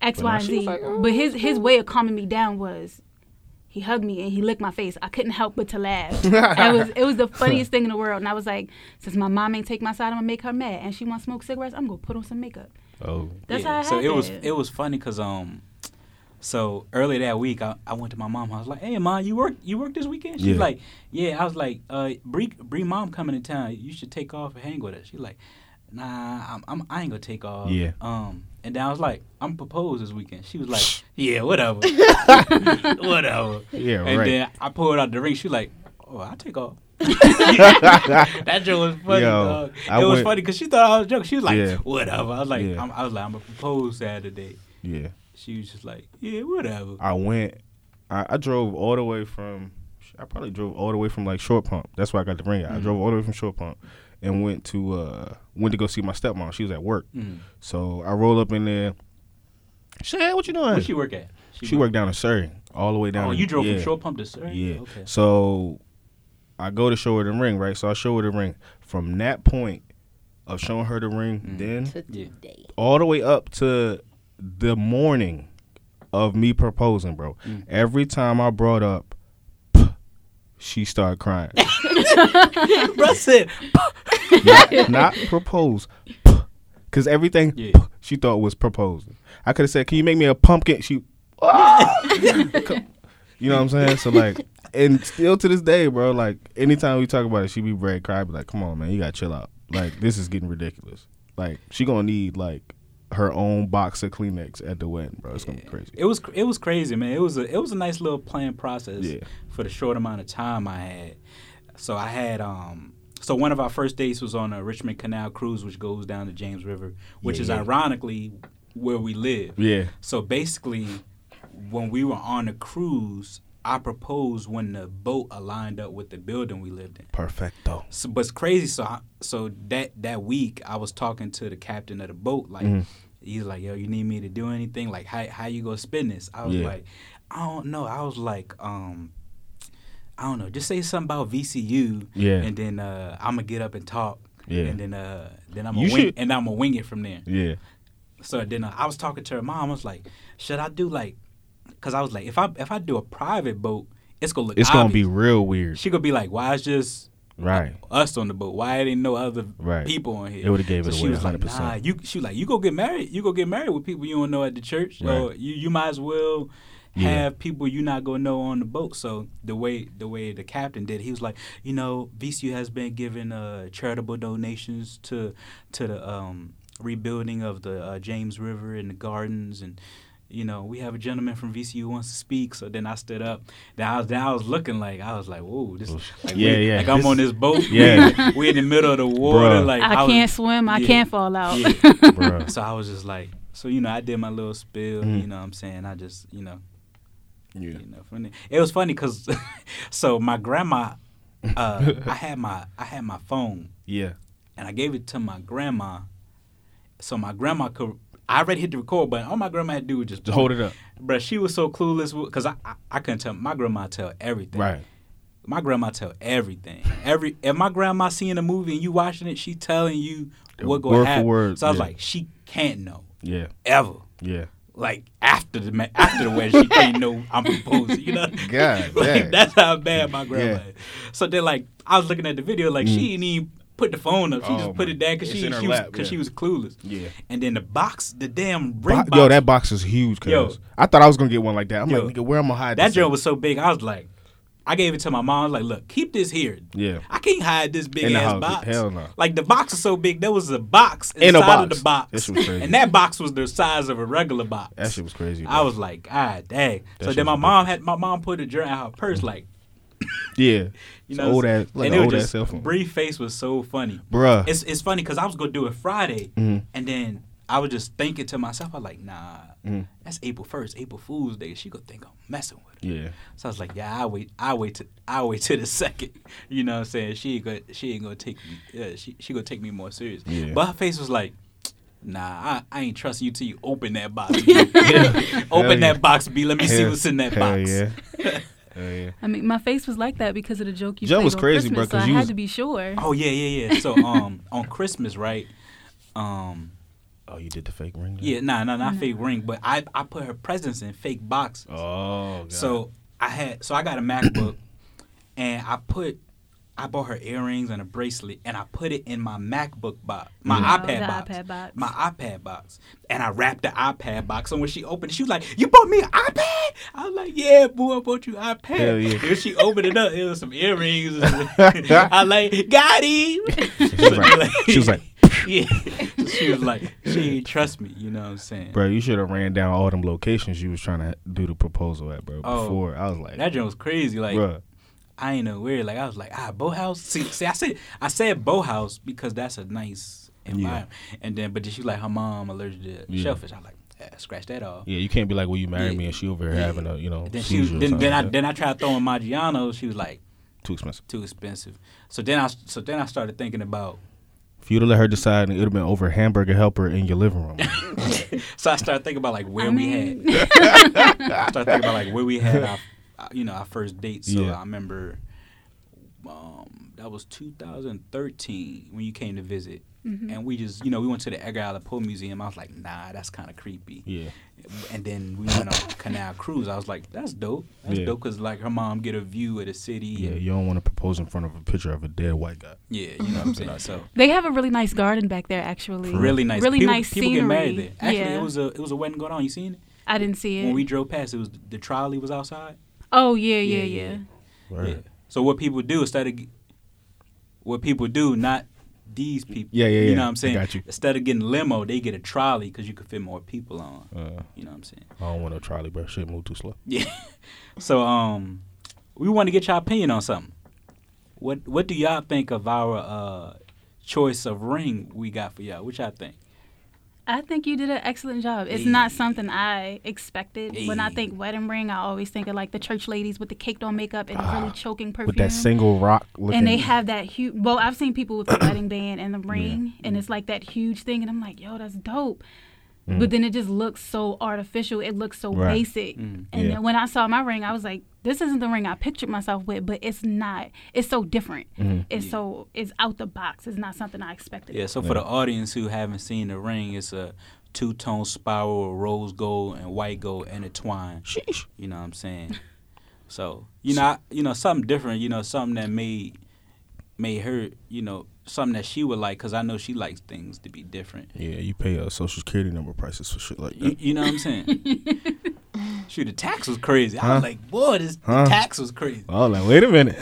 X,
But
Y, and Z.
like, "Oh,
but his his oh. way of calming me down was. He hugged me and he licked my face. I couldn't help but to laugh. *laughs* it was it was the funniest thing in the world. And I was like, since my mom ain't take my side, I'm gonna make her mad. And she want to smoke cigarettes, I'm gonna put on some makeup.
Oh.
That's
Yeah,
how I
so
had
it was it was funny because um so earlier that week I, I went to my mom I was like hey mom you work you work this weekend she's
Yeah.
like yeah I was like uh Bree, Bree mom coming to town you should take off and hang with us she's like nah I'm, I'm I ain't gonna take off
Yeah.
um and then I was like I'm proposed this weekend she was like *laughs* yeah whatever *laughs* whatever
Yeah,
and
right.
then I pulled out the ring she was like oh I take off *laughs* that joke was funny.
Yo,
dog.
I
it was
went-
funny because she thought I was joking. She was like,
Yeah.
"Whatever." I was like,
Yeah.
I'm, "I was like, I'm gonna propose Saturday."
yeah.
She was just like, "Yeah, whatever."
I went. I, I drove all the way from. I probably drove all the way from like Short Pump. That's why I got the ring. out. I
Mm-hmm.
drove all the way from Short Pump and went to uh went to go see my stepmom. She was at work,
Mm.
so I roll up in there. She said, "Hey, what you doing?"
Where she work at?
She worked down in Surry, all the way down.
Oh,
in-
you drove
yeah.
from Short Pump to Surry.
Yeah.
Okay.
So I go to show her the ring, right? So I show her the ring. From that point of showing her the ring,
Mm.
then
today.
all the way up to the morning of me proposing, bro.
Mm.
Every time I brought up, *laughs* she started crying. *laughs*
Bro said, *laughs*
not, *laughs* not propose, because everything
Yeah.
she thought was proposing. I could have said, "Can you make me a pumpkin?" She, *laughs* you know what I'm saying? So like, and still to this day, bro. Like anytime we talk about it, she be red cry, be like, "Come on, man, you gotta chill out. Like this is getting ridiculous. Like she gonna need like." Her own box of Kleenex at the wedding, bro. It's gonna be crazy.
"It was cr- it was crazy, man. It was a it was a nice little planned process
Yeah.
for the short amount of time I had. So I had um." So one of our first dates was on a Richmond Canal cruise, which goes down the James River, which
Yeah,
is
yeah.
ironically where we live.
Yeah,
So basically, when we were on the cruise, I proposed when the boat aligned up with the building we lived in.
perfecto.
So, but it's crazy. So, I, so that that week, I was talking to the captain of the boat. Like,
Mhm.
he's like, "Yo, you need me to do anything? Like, how how you gonna spin this?" I was
Yeah.
like, "I don't know." I was like, um. I don't know. Just say something about VCU,
Yeah.
and then uh, I'm gonna get up and talk,
Yeah.
and then uh, then I'm gonna wing,
should-
and I'm gonna wing it from there.
Yeah,
So then uh, I was talking to her mom. I was like, should I do like, cause I was like, if I if I do a private boat, it's gonna look.
it's gonna be real weird.
She gonna be like, why is just
Right.
us on the boat? Why ain't there no other
Right.
people on here?
It would've gave
so
it
she
away
was
100%.
nah, you. She was like, you go get married. You go get married with people you don't know at the church.
Right.
Or you you might as well.
Yeah.
Have people you're not gonna know on the boat. So the way the way the captain did, he was like, you know, VCU has been giving uh, charitable donations to to the um, rebuilding of the uh, James River and the gardens, and you know, we have a gentleman from VCU who wants to speak. So then I stood up. Then I was then I was looking like I was like, whoa, this like,
Yeah,
we-
yeah.
like I'm on this boat. *laughs*
Yeah.
we in the middle of the water.
Bruh.
Like
I,
was-
can't swim. I can't fall out.
Yeah. So I was just like, so you know, I did my little spill.
Mhm.
You know, what I'm saying, I just, you know,
Yeah.
you know, it was funny because, *laughs* so my grandma, uh, I had my I had my phone
Yeah.
and I gave it to my grandma, so my grandma could. I already hit the record button. All my grandma had to do was just
Just hold it up.
But she was so clueless because I, I I couldn't tell my grandma tell everything.
Right.
my grandma tell everything. Every if my grandma seeing a movie and you watching it, she telling you what going
for
to happen.
word,
so I was
yeah.
like, she can't know
Yeah,
ever.
yeah.
Like after the ma- after the wedding, she can't know I'm proposing. You know, *laughs*
God *laughs*
like, that's how bad my grandma.
Yeah.
is. So then, like, I was looking at the video, like she mm. didn't even put the phone up. She
Oh,
just put it down because she, she was because
yeah.
she was clueless.
Yeah.
And then the box, the damn ring
Bo-
box.
Yo, that box is huge. Cause
Yo.
I thought I was gonna get one like that. I'm
Yo.
like, nigga, where am I hide
that joint was so big. I was like, I gave it to my mom. I was like, look, keep this here.
Yeah.
I can't hide this big
In
ass
house.
box.
Hell no.
Like the box is so big, there was a box
In
inside
a
of
box.
the box,
That crazy.
and that box was the size of a regular box.
That shit was crazy.
I was like, ah, dang.
That
so then my mom had my mom put a in her purse, like *laughs*
yeah. *laughs*
you know,
old ass, like
and
old ass cell phone.
brief face was so funny.
Bruh.
It's it's funny because I was gonna do it Friday,
Mhm.
and then I was just thinking to myself, I was like, nah,
Mhm.
that's April first, April Fool's Day. She gonna think I'm messing with her.
yeah.
So I was like, yeah, I wait, I wait to, I wait to the *laughs* second. You know what I'm saying? She ain't gonna, she ain't gonna take me, yeah, she, she gonna take me more serious.
Yeah.
But her face was like, nah, I, I ain't trust you till you open that box. B. *laughs* *laughs* open
yeah.
that box, B. Let me see what's in that box.
Yeah. Hell yeah.
I mean, my face was like that because of the joke you
Jen
played
was
on
crazy, bro,
Christmas,
'cause
so I
you
had
was-
to be sure.
Oh yeah, yeah, yeah. So um, on Christmas, right? Um,
Oh, you did the fake ring? then?
yeah, nah, nah, not fake mm-hmm. ring, but I, I put her presents in fake boxes.
Oh. God.
So I had so I got a MacBook and I put I bought her earrings and a bracelet and I put it in my MacBook box, my
Oh,
iPad
the
box,
iPad box.
my iPad box, and I wrapped the iPad box. So when she opened it, she was like, "You bought me an iPad?" I was like, "Yeah, boo, I bought you an iPad."
Hell yeah.
And she opened it up, it was some earrings. *laughs* I like got him.
she was *laughs* like, she was like,
yeah. *laughs* She was like, she ain't trust me. You know what I'm saying?
bro, you should have ran down all them locations you was trying to do the proposal at, bro.
Oh.
Before I was like,
That joint was crazy. Like,
bro,
I ain't know weird. Like I was like, ah, Boathouse. See, see, I said I said Boathouse because that's a nice environment. And then, but then she like her mom allergic to
Yeah.
shellfish. I was like, yeah, scratch that off.
yeah, you can't be like, well, you married
Yeah.
me, and she over here
Yeah.
having a, you know,
Then she,
seizure
then,
something
then I
that.
then I tried throwing Maggiano. She was like
too expensive.
too expensive. So then I so then I started thinking about.
If you'd have let her decide, it would have been over hamburger helper in your living room. *laughs*
So I started thinking about like where
I
we
mean,
had. *laughs* I started thinking about like where we had our, you know, our first date. So
Yeah.
I remember, um, that was 2013 when you came to visit,
Mm-hmm.
and we just, you know, we went to the Edgar Allan Poe Museum. I was like, nah, that's kind of creepy.
yeah,
And then we went on *coughs* Canal Cruise. I was like, that's dope. That's
Yeah.
dope because like her mom get a view of the city.
yeah. You don't want to propose in front of a picture of a dead white guy.
yeah, you know what I'm *laughs* saying. So
they have a really nice garden back there, actually.
really nice.
Really
people,
nice
People get married there. Actually,
Yeah.
it was a it was a wedding going on. You seen it?
I didn't see it.
When we drove past, it was the trolley was outside.
Oh yeah, yeah,
Yeah,
yeah.
yeah.
Word.
Yeah. So what people do instead of what people do, not these people.
Yeah, yeah,
You know what I'm saying?
got you.
Instead of getting limo, they get a trolley because you could fit more people on.
Uh,
You know what I'm saying?
I don't want no trolley, bro. Shit move too slow.
Yeah. *laughs* so um, we want to get your opinion on something. What What do y'all think of our uh choice of ring we got for y'all? What y'all think?
I think you did an excellent job. It's
Hey.
not something I expected. When I think wedding ring, I always think of like the church ladies with the caked on makeup and really ah, choking perfume.
With that single rock looking.
and they have that huge. Well, I've seen people with the wedding band and the *coughs* ring, and it's like that huge thing, and I'm like, yo, that's dope. But then it just looks so artificial. It looks so
Mm. Right.
basic.
Mm.
And
Yeah.
then when I saw my ring, I was like, this isn't the ring I pictured myself with, but it's not. It's so different.
Mm-hmm.
It's so it's out the box. It's not something I expected.
Yeah. So for the audience who haven't seen the ring, it's a two tone spiral, of rose gold and white gold intertwined.
Sheesh.
You know what I'm saying? So you know, I, you know something different. You know something that made made her. You know something that she would like because I know she likes things to be different.
Yeah, you pay uh, social security number prices for shit like
You,
that.
you know what I'm saying? *laughs* Shoot, the tax was crazy. I
Huh?
was like, boy, this
Huh?
the tax was crazy.
Oh, like wait a minute.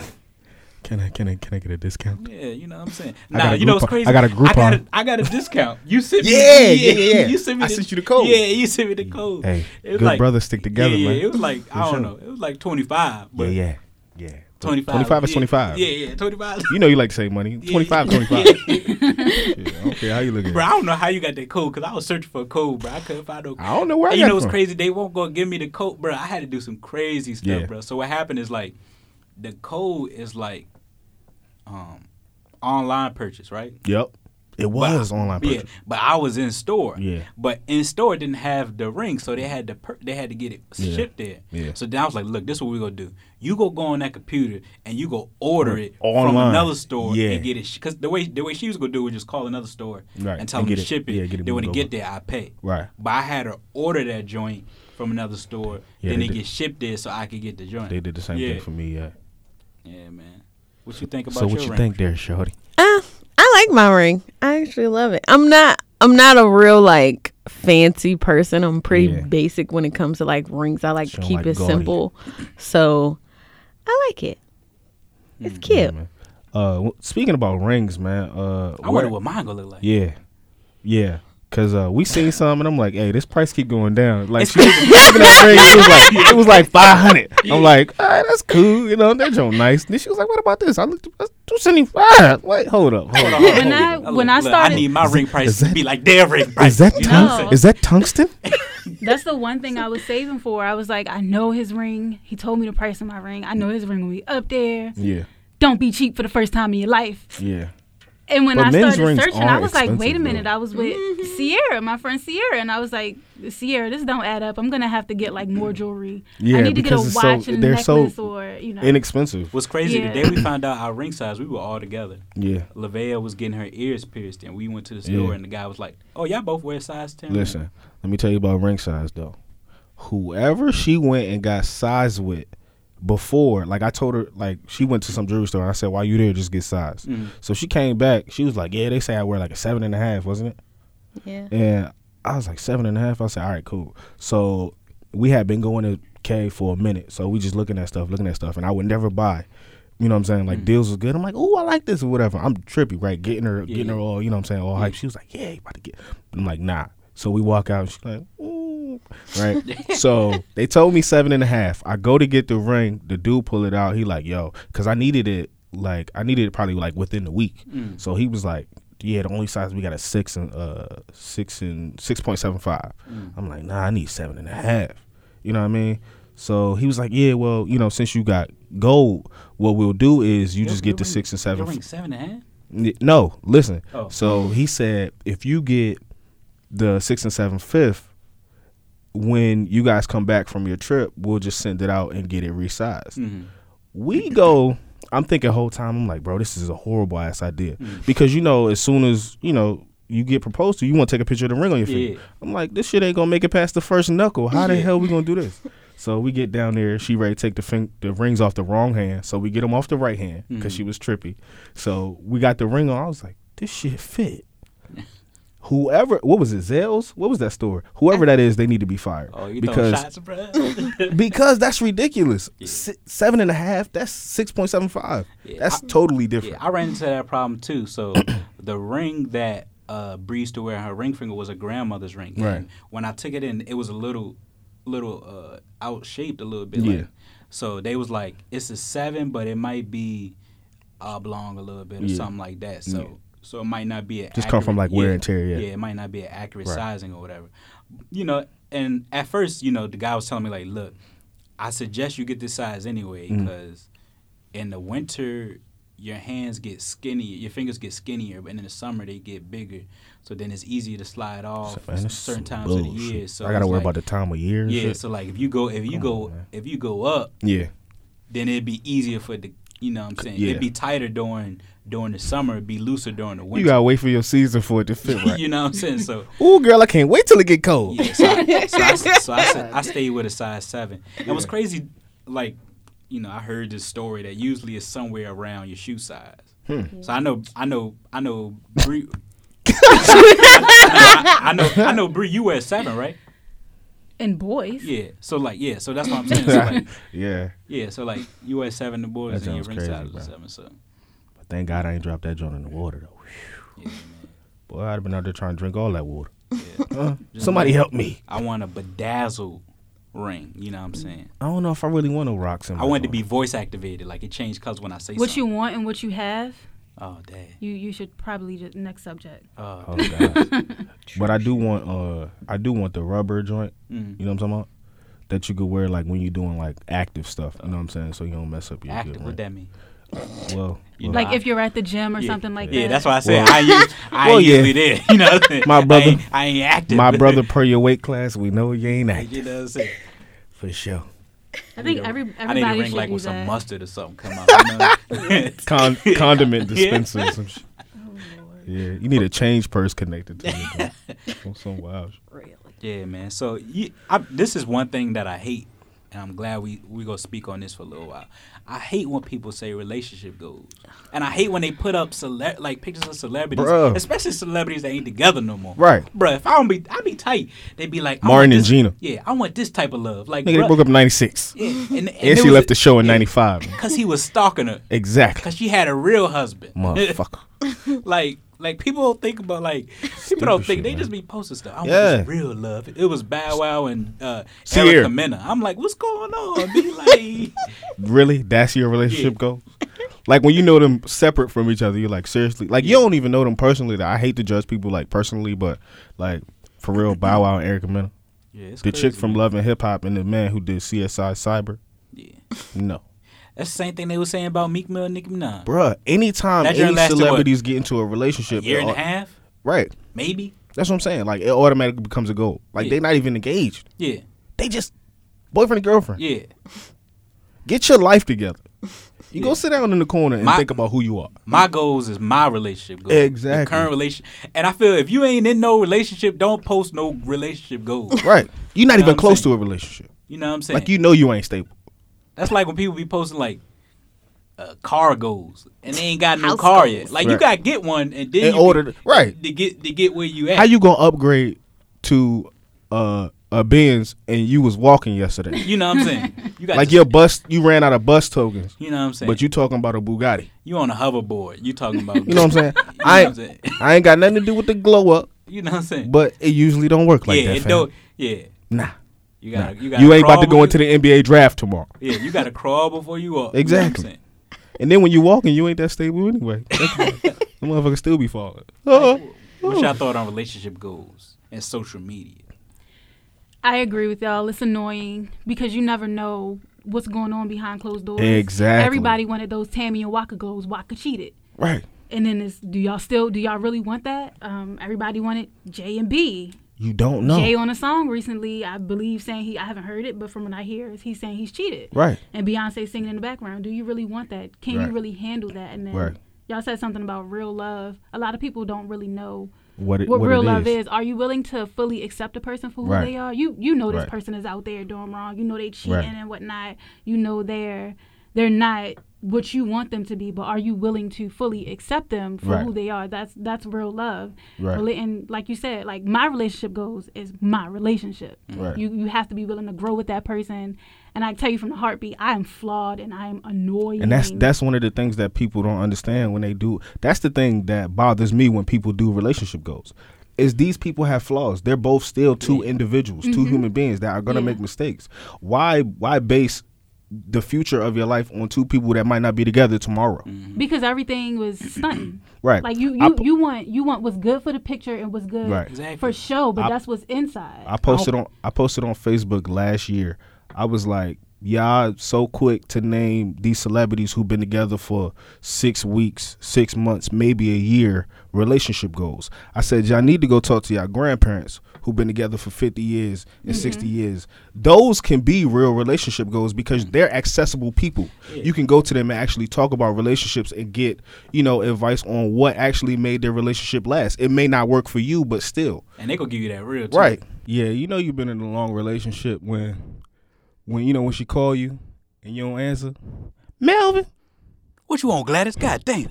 Can I can I can I get a discount?
Yeah, you know what I'm saying.
I
Nah,
got a
you know what's crazy?
I got a
I got a,
Groupon.
I got a discount. You *laughs* sent me.
Yeah, yeah, yeah.
You sent me.
I
the,
sent you the code.
Yeah, you sent me the code.
Hey,
It was
good
like-
brothers stick together,
yeah,
man.
Yeah, it was like I don't know. It was like 25. But
yeah, yeah, yeah.
25.
25 is
yeah,
25.
Yeah, yeah, 25.
You know you like to save money.
Yeah.
25, *laughs* 25.
Yeah.
I how you look at
Bro. I don't know how you got that code because I was searching for a code, bro. I couldn't find no.
I don't know where I
you know what's
from.
crazy? They won't go give me the code, bro. I had to do some crazy stuff,
Yeah.
bro. So what happened is like, the code is like, um, online purchase, right?
Yep. It was online
Yeah, but I was in store.
Yeah.
But in store didn't have the ring, so they had to per- they had to get it
Yeah.
shipped there.
Yeah.
So then I was like, look, this is what we are gonna do. You go go on that computer and you go order it from another store
Yeah.
and get it. Because the way the way she was gonna do was just call another store
Right,
and tell
and
them to
it-
ship it.
yeah, get it
then when it
moved
get there, I pay.
Right.
But I had to order that joint from another store.
Yeah,
then
they
it
did.
get shipped there so I could get the joint.
They did the same
yeah.
thing for me. Yeah.
Yeah, man. What you think about
So
your
what you
ring?
think there, Shorty?
Uh, I like my ring. I actually love it. I'm not. I'm not a real like fancy person. I'm pretty
Yeah.
basic when it comes to like rings. I like
She
to keep
like
it
gaudy.
simple. So I like it. It's cute.
Yeah. Uh, speaking about rings, man. Uh,
I wonder what mine gonna look like.
Yeah, yeah. Cause uh, we seen some, and I'm like, "Hey, this price keep going down." Like,
It's
she looking at ring, it was like, *laughs* it was like five hundred. I'm like, "All right, that's cool, you know, that joint nice." Then she was like, "What about this?" I looked, that's two seventy five. Wait, hold up, hold
Hold
up.
on, hold on,
When
hold
I-
on.
when
Look,
I
look,
started-
I need my ring price
is
to be like their ring price.
Is that
you know
tung-
what I'm saying?
Is that tungsten? *laughs*
That's the one thing I was saving for. I was like, I know his ring. He told me the price of my ring. I know his ring will be up there.
yeah,
Don't be cheap for the first time in your life.
yeah.
And when
But
I started searching, I
are
was like, wait a minute.
though.
I was with mm-hmm. Sierra, my friend Sierra, and I was like, Sierra, this don't add up. I'm gonna have to get like more jewelry.
Yeah,
I need to get a
because it's so-
watch and a
they're so
necklace, or you know.
Inexpensive.
What's crazy?
Yeah.
The day we found out our ring size, we were all together.
Yeah.
Lavea was getting her ears pierced, and we went to the store,
Yeah.
and the guy was like, "Oh, y'all both wear size 10?
Listen, let me tell you about ring size though. Whoever she went and got size with before, like I told her, like she went to some jewelry store. And I said, "While you there, just get size."
Mm.
So she came back. She was like, "Yeah, they say I wear like a seven and a half, wasn't it?"
Yeah.
And I was like seven and a half. I said, "All right, cool." So we had been going to Kay for a minute, so we just looking at stuff, looking at stuff, and I would never buy. You know what I'm saying? Like deals was good. I'm like, oh, I like this or whatever. I'm trippy, right? Getting her, getting her all, you know what I'm saying, all hype. She was like, yeah, you about to get. I'm like, nah. So we walk out. And she's like, mm. right. *laughs* so they told me seven and a half. I go to get the ring. The dude pull it out. He like, yo, because I needed it. Like I needed it probably like within the week. So he was like, yeah, the only size we got is six and uh six and six point seven five. I'm like, nah, I need seven and a half. You know what I mean? So he was like, yeah, well, you know, since you got gold, what we'll do is you
Your-
just get the
ring-
six and seven.
Ring seven and a half.
No, listen.
Oh.
So he said if you get the six and seven fifth, when you guys come back from your trip, we'll just send it out and get it resized.
Mhm.
We go. I'm thinking whole time. I'm like, bro, this is a horrible ass idea because you know, as soon as you know you get proposed to, you want to take a picture of the ring on your finger.
Yeah.
I'm like, this shit ain't gonna make it past the first knuckle. How the
Yeah.
hell we gonna do this? So we get down there. She ready to take the fing- the rings off the wrong hand. So we get them off the right hand because
Mhm.
she was trippy. So we got the ring on. I was like, this shit fit. Whoever, what was it, Zales? What was that store? Whoever that is, they need to be fired
Oh, you
because
shots, *laughs*
because that's ridiculous.
Yeah.
Si- seven and a half. That's six point seven five.
Yeah,
That's
I-
totally different.
Yeah, I ran into that problem too. So *clears throat* the ring that uh, Bree used to wear her ring finger was a grandmother's ring. And
Right.
when I took it in, it was a little, little uh, out shaped a little bit.
Yeah.
Like, so they was like, it's a seven, but it might be oblong a little bit or
Yeah.
something like that. So.
Yeah.
So it might not be
Just come from, like, wear and tear, yeah.
yeah, it might not be an accurate
Right.
sizing or whatever. You know, and at first, you know, the guy was telling me like, look, I suggest you get this size anyway
Mm.
because in the winter your hands get skinnier, your fingers get skinnier, but in the summer they get bigger. So then it's easier to slide off
Man,
at
this is
certain times of the year. So
I gotta worry
like-
about the time of year.
yeah.
shit.
So like if you go if you
Come
go
on,
if you go up,
yeah.
then it'd be easier for the you know what I'm saying
Yeah.
it'd be tighter during during the summer, be looser during the winter.
You gotta wait for your season for it to fit *laughs* right.
you know what I'm saying? So *laughs*
Ooh, girl, I can't wait till it get cold.
Yeah, so I, so I, *laughs* so I, said- I stayed with a size seven. And what's crazy, like, you know, I heard this story that usually is somewhere around your shoe size.
Hmm.
So I know, I know, I know, Bree. I, I know, I know, Bree. You wear seven, right?
and boys.
Yeah. So like, yeah. So that's what I'm saying. So like,
yeah.
yeah. So like, you wear seven, the boys,
That
and your
sounds
ring
crazy,
size is
bro.
seven. So
But thank God I ain't dropped that joint in the water though.
yeah, man.
Boy, I'd have been out there trying to drink all that water.
Yeah. *laughs*
Huh? Somebody
like-
help me.
I want a bedazzled ring. You know what I'm saying?
I don't know if I really want no rocks in my
I want it to be voice activated, like it changed colors when I say
What you want and what you have,
Oh, dang.
you you should probably just next subject.
Oh,
Oh God. *laughs* but I do want uh I do want the rubber joint.
mm.
You know what I'm talking about? That you could wear like when you're doing like active stuff. You know what I'm saying? So you don't mess up your good
active. What that mean?
Well, well,
Like if you're at the gym or
Yeah.
something like
yeah,
that.
Yeah, that's why I said
Well-
I ain't, I
Well,
ain't
yeah.
usually there. *laughs* You know, what I'm saying?
My brother-
I ain't, I ain't active.
my brother *laughs* per your weight class, we know you ain't active.
you
active
know what I'm saying?
for sure.
I think every
I need
everybody
to ring like
do
with some mustard or something come out. *laughs*
Con- condiment
Yeah.
dispenser. or Some shit. Yeah, you need a change purse connected to it. though. some wild. shit.
Yeah, man. So you, I, this is one thing that I hate, and I'm glad we we gonna speak on this for a little while. I hate when people say relationship goals, and I hate when they put up cele- like pictures of celebrities,
Bruh.
especially celebrities that ain't together no more.
Right.
Bruh, If I don't be, I be tight. They be like,
Martin and
this-
Gina.
Yeah, I want this type of love. Like,
Nigga, they broke up in '96,
yeah, and, and,
and she left the show in '95.
because he was stalking her
Exactly,
because she had a real husband. *laughs*
motherfucker.
like like people don't think about like *laughs* people don't think
shit,
they
man.
just be posting stuff. I want
Yeah.
real love. It was Bow Wow and uh. Erica Mena. I'm like, what's going on? Be like, *laughs*
Really? That's your relationship
Yeah.
goal? Like when you know them separate from each other, you're like seriously. Like you don't even know them personally. I hate to judge people like personally, but like for real, Bow Wow and Erica Mena,
yeah, it's
the chick from
man.
Love and Hip Hop, and the man who did CSI Cyber.
Yeah,
No,
that's the same thing they were saying about Meek Mill and Nicki Minaj.
bruh. Anytime
That
any
lasted, what?
celebrities get into a
A
relationship,
year
it
and a
au-
half,
right?
maybe.
That's what I'm saying. Like it automatically becomes a goal. Like
Yeah.
they not even engaged.
Yeah,
They just boyfriend and girlfriend.
yeah.
Get your life together. You go sit down in the corner and
My-
think about who you are.
My goals is my relationship goals.
Exactly.
The current relationship, and I feel if you ain't in no relationship, don't post no relationship goals.
Right. You're not
know
even
I'm
close
saying?
to a relationship.
You know what I'm saying?
Like you know you ain't stable.
That's like when people be posting like uh, car goals and they ain't got no
House
car
goals.
yet. Like you
Right.
gotta get one and then
In
you
order
can-
right.
to get to get where you at.
How you gonna upgrade to uh a Benz and you was walking yesterday? *laughs*
You know what I'm saying? You got
like
to-
your bus, you ran out of bus tokens,
You know what I'm saying?
but you talking about a Bugatti.
you on a hoverboard. You talking about *laughs*
You know what I'm saying? *laughs*
You know
I
what I'm saying?
I ain't got nothing to do with the glow up,
You know what I'm saying?
but it usually don't work like
yeah,
that.
it
fam.
don't. Yeah,
Nah,
you got. to You, gotta
You ain't about to go into the NBA draft tomorrow.
Yeah, you got to crawl before you walk.
Exactly.
You know what
And then when you walking, you ain't that stable anyway. *laughs* The motherfucker still be falling.
I'm? What's y'all thought on relationship goals and social media?
I agree with y'all. It's annoying because you never know what's going on behind closed doors.
Exactly.
Everybody wanted those Tammy and Waka goals. Waka cheated.
right.
And then it's, do y'all still, do y'all really want that? Um, everybody wanted J and B.
You don't know.
Jay on a song recently, I believe, saying he, I haven't heard it, but from what I hear, is he's saying he's cheated.
Right.
And Beyonce singing in the background. Do you really want that? Can
Right.
you really handle that? And then
Right.
y'all said something about real love. A lot of people don't really know
What it,
what,
what
real love
is.
is. Are you willing to fully accept a person for who
Right.
they are? You you know this person is out there doing wrong. You know they cheating and whatnot. You know they're they're not what you want them to be, but are you willing to fully accept them for
Right.
who they are? That's that's real love.
Right.
And like you said, like my relationship goes is my relationship.
Right.
You you have to be willing to grow with that person. And I tell you from the heartbeat, I am flawed and I am annoying.
And that's that's one of the things that people don't understand when they do. That's the thing that bothers me when people do relationship goals. Is these people have flaws? They're both still two individuals, two mm-hmm. human beings that are gonna
Yeah.
make mistakes. Why why base the future of your life on two people that might not be together tomorrow? Mm-hmm.
because everything was stunting. *clears throat*
Right.
Like you, you,
po-
you want you want what's good for the picture and what's good
Right.
Exactly.
for show, but
I-
that's what's inside.
I posted on I posted on Facebook last year. I was like, y'all so quick to name these celebrities who've been together for six weeks, six months, maybe a year relationship goals. I said y'all need to go talk to y'all grandparents who've been together for 50 years and mm-hmm. 60 years. Those can be real relationship goals because they're accessible people. You can go to them and actually talk about relationships and get, you know, advice on what actually made their relationship last. It may not work for you, but still.
And they gonna give you that real. Too.
Right. Yeah, you know you've been in a long relationship when when you know when she call you and you don't answer. Melvin,
What you want, Gladys? God damn.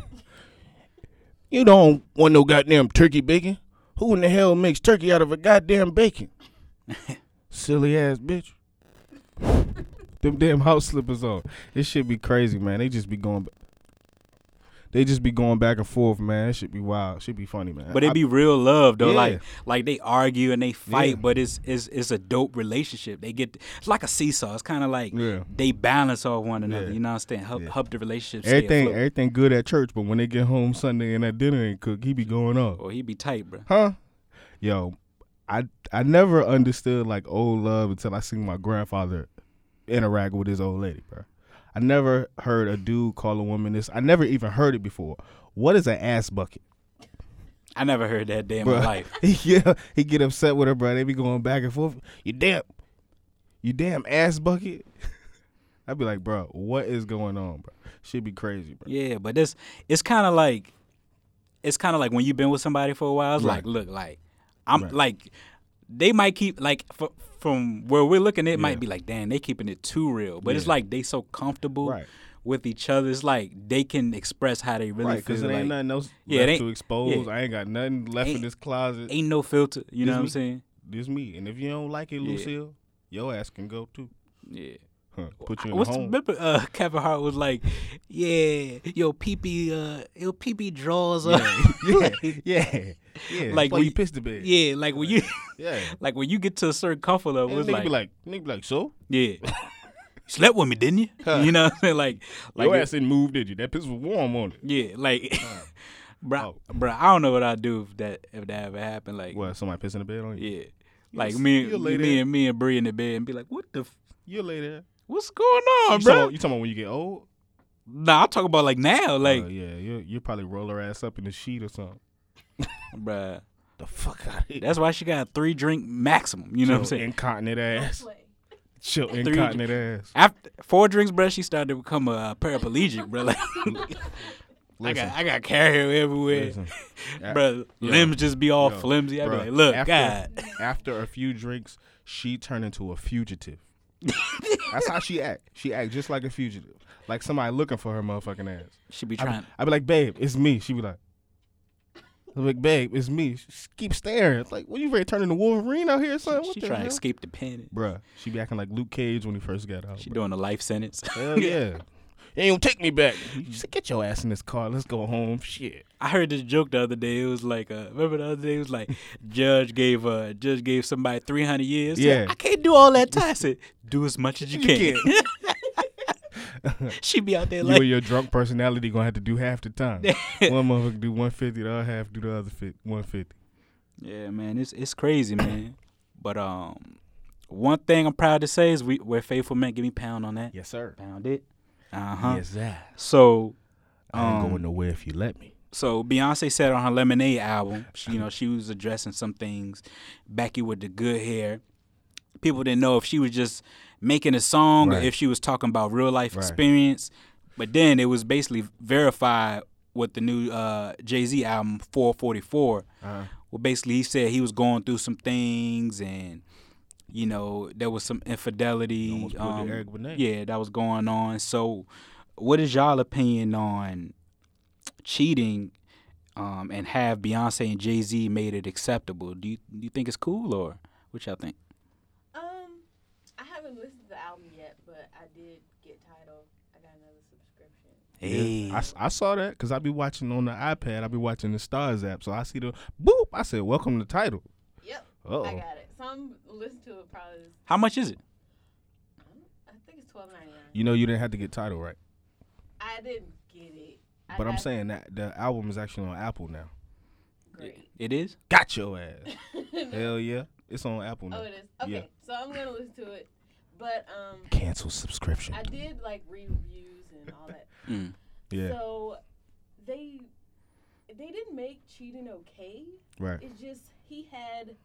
you don't want no goddamn turkey bacon. Who in the hell makes turkey out of a goddamn bacon? *laughs* Silly ass bitch. Them damn house slippers on. It should be crazy, man. They just be going they just be going back and forth, man. It should be wild. It should be funny, man.
But it be real love though.
Yeah.
Like like they argue and they fight,
Yeah.
but it's it's it's a dope relationship. They get it's like a seesaw. It's kind of like
Yeah.
they balance off one another. You know what I'm saying? Help help the relationship.
everything everything good at church, but when they get home Sunday and that dinner ain't cooked, he be going off.
Or oh, he be tight, bro.
Huh? Yo, I I never understood like old love until I seen my grandfather interact with his old lady, bro. I never heard a dude call a woman this. I never even heard it before. What is an ass bucket?
I never heard that day in my
Bruh.
life. *laughs*
yeah, he get upset with her, bro. They be going back and forth. You damn, you damn ass bucket. *laughs* I'd be like, bro, what is going on, bro? Should be crazy, bro.
Yeah, but this it's kind of like it's kind of like when you've been with somebody for a while. It's
Right.
like, look, like I'm
Right.
like they might keep like f- from where we're looking, it
Yeah.
might be like, damn, they keeping it too real. But it's like they so comfortable
Right.
with each other. It's like they can express how they really
Right, because
feel.
it ain't nothing else
Yeah,
left to expose.
yeah.
I ain't got nothing left in this closet.
ain't no filter. You know
This
what I'm saying?
This me. And if you don't like it,
Yeah.
Lucille, your ass can go too.
Yeah.
Huh. Put you in
What's
home.
remember uh, *laughs* Kevin Hart was like, yeah, yo pee, uh, yo pee draws up. *laughs*
yeah, yeah, yeah. *laughs*
Like
Like
when
you
you-
piss the bed.
yeah, like when you,
yeah. *laughs*
like when you get to a certain comfort level,
And
it's
nigga
like,
be like, nigga be like, so
yeah, *laughs* you slept with me, didn't you? You know what I'm saying? Like, like
your
it-
ass didn't move, did you? That piss was warm on it.
yeah, like, *laughs* bro,
Oh.
bro, I don't know what I'd do if that if that ever happened. Like,
What? Somebody pissing the bed on you?
yeah, like
s-
me,
lay
me
there.
and me and Bree in the bed and be like, what the, f-
You lay there.
what's going on,
You talking,
bro?
about, you talking about when you get old?
Nah, I'm talking about like now, like,
Uh, yeah, you you probably roll her ass up in the sheet or something. *laughs*
bruh.
The fuck out of here.
That's why she got a three drink maximum. You know what I'm saying?
Incontinent ass. Chill,
Play.
incontinent ass.
After four drinks, bro, she started to become a paraplegic, bro. Like, *laughs* I got I got carrier everywhere,
listen. A-
bro.
yo,
limbs just be all
yo,
flimsy. I be
bruh,
like, look,
after,
God,
After a few drinks, she turned into a fugitive. *laughs* That's how she act. She act just like a fugitive, like somebody looking for her motherfucking ass.
she be
I be,
trying.
I be like, babe, it's me. She be like, I be like, babe, it's me. She keep staring. It's like, what you ready to turn into Wolverine out here, son? What
She
the
trying to escape the pen.
Bruh, she be acting like Luke Cage when he first got out.
She
bruh.
doing a life sentence.
Hell yeah. *laughs* You ain't gonna take me back. She said, get your ass in this car. Let's go home. Shit.
I heard this joke the other day. It was like, uh, remember the other day? It was like, *laughs* judge gave uh, judge gave somebody three hundred years. She said,
Yeah.
I can't do all that time. I said, do as much as you,
You
can. *laughs* *laughs* she be out there
You
like,
and your drunk personality gonna have to do half the time. *laughs* one motherfucker do 150, the other half do the other fit 150.
Yeah, man, it's it's crazy, man. But um, one thing I'm proud to say is we we're faithful men. Give me pound on that.
Yes, sir.
Pound it. Uh huh.
Yes, sir.
So,
I ain't
um,
going nowhere if you let me.
so Beyonce said on her Lemonade album, she, you know, she was addressing some things. Becky with the good hair. People didn't know if she was just making a song or
Right.
if she was talking about real life
Right.
experience. But then it was basically verified with the new uh, Jay Z album 444.
Uh-huh.
Well, basically, he said he was going through some things, and you know there was some infidelity.
almost pulled the
um, yeah, that was going on. So, what is y'all opinion on cheating, um, and have Beyonce and Jay Z made it acceptable? Do you do you think it's cool, or what y'all think?
Um, I haven't listened to the album yet, but I did get Tidal. I got another subscription.
Hey,
I, s- I saw that because I be watching on the iPad. I be watching the Starz app. So I see the boop. I said, welcome to Tidal.
Yep,
Uh-oh.
I got it. Some listen to it probably.
How much is it?
I think it's twelve ninety nine.
You know you didn't have to get Tidal right.
I didn't get it. I
But I'm saying that the album is actually on Apple now.
great.
It is.
Got your ass. *laughs* Hell yeah. It's on Apple now.
Oh, it is. Okay,
Yeah.
so I'm gonna listen to it, but um,
Cancel subscription.
I did like reviews and all that.
Mm.
Yeah.
So they they didn't make cheating okay.
right.
It's just he had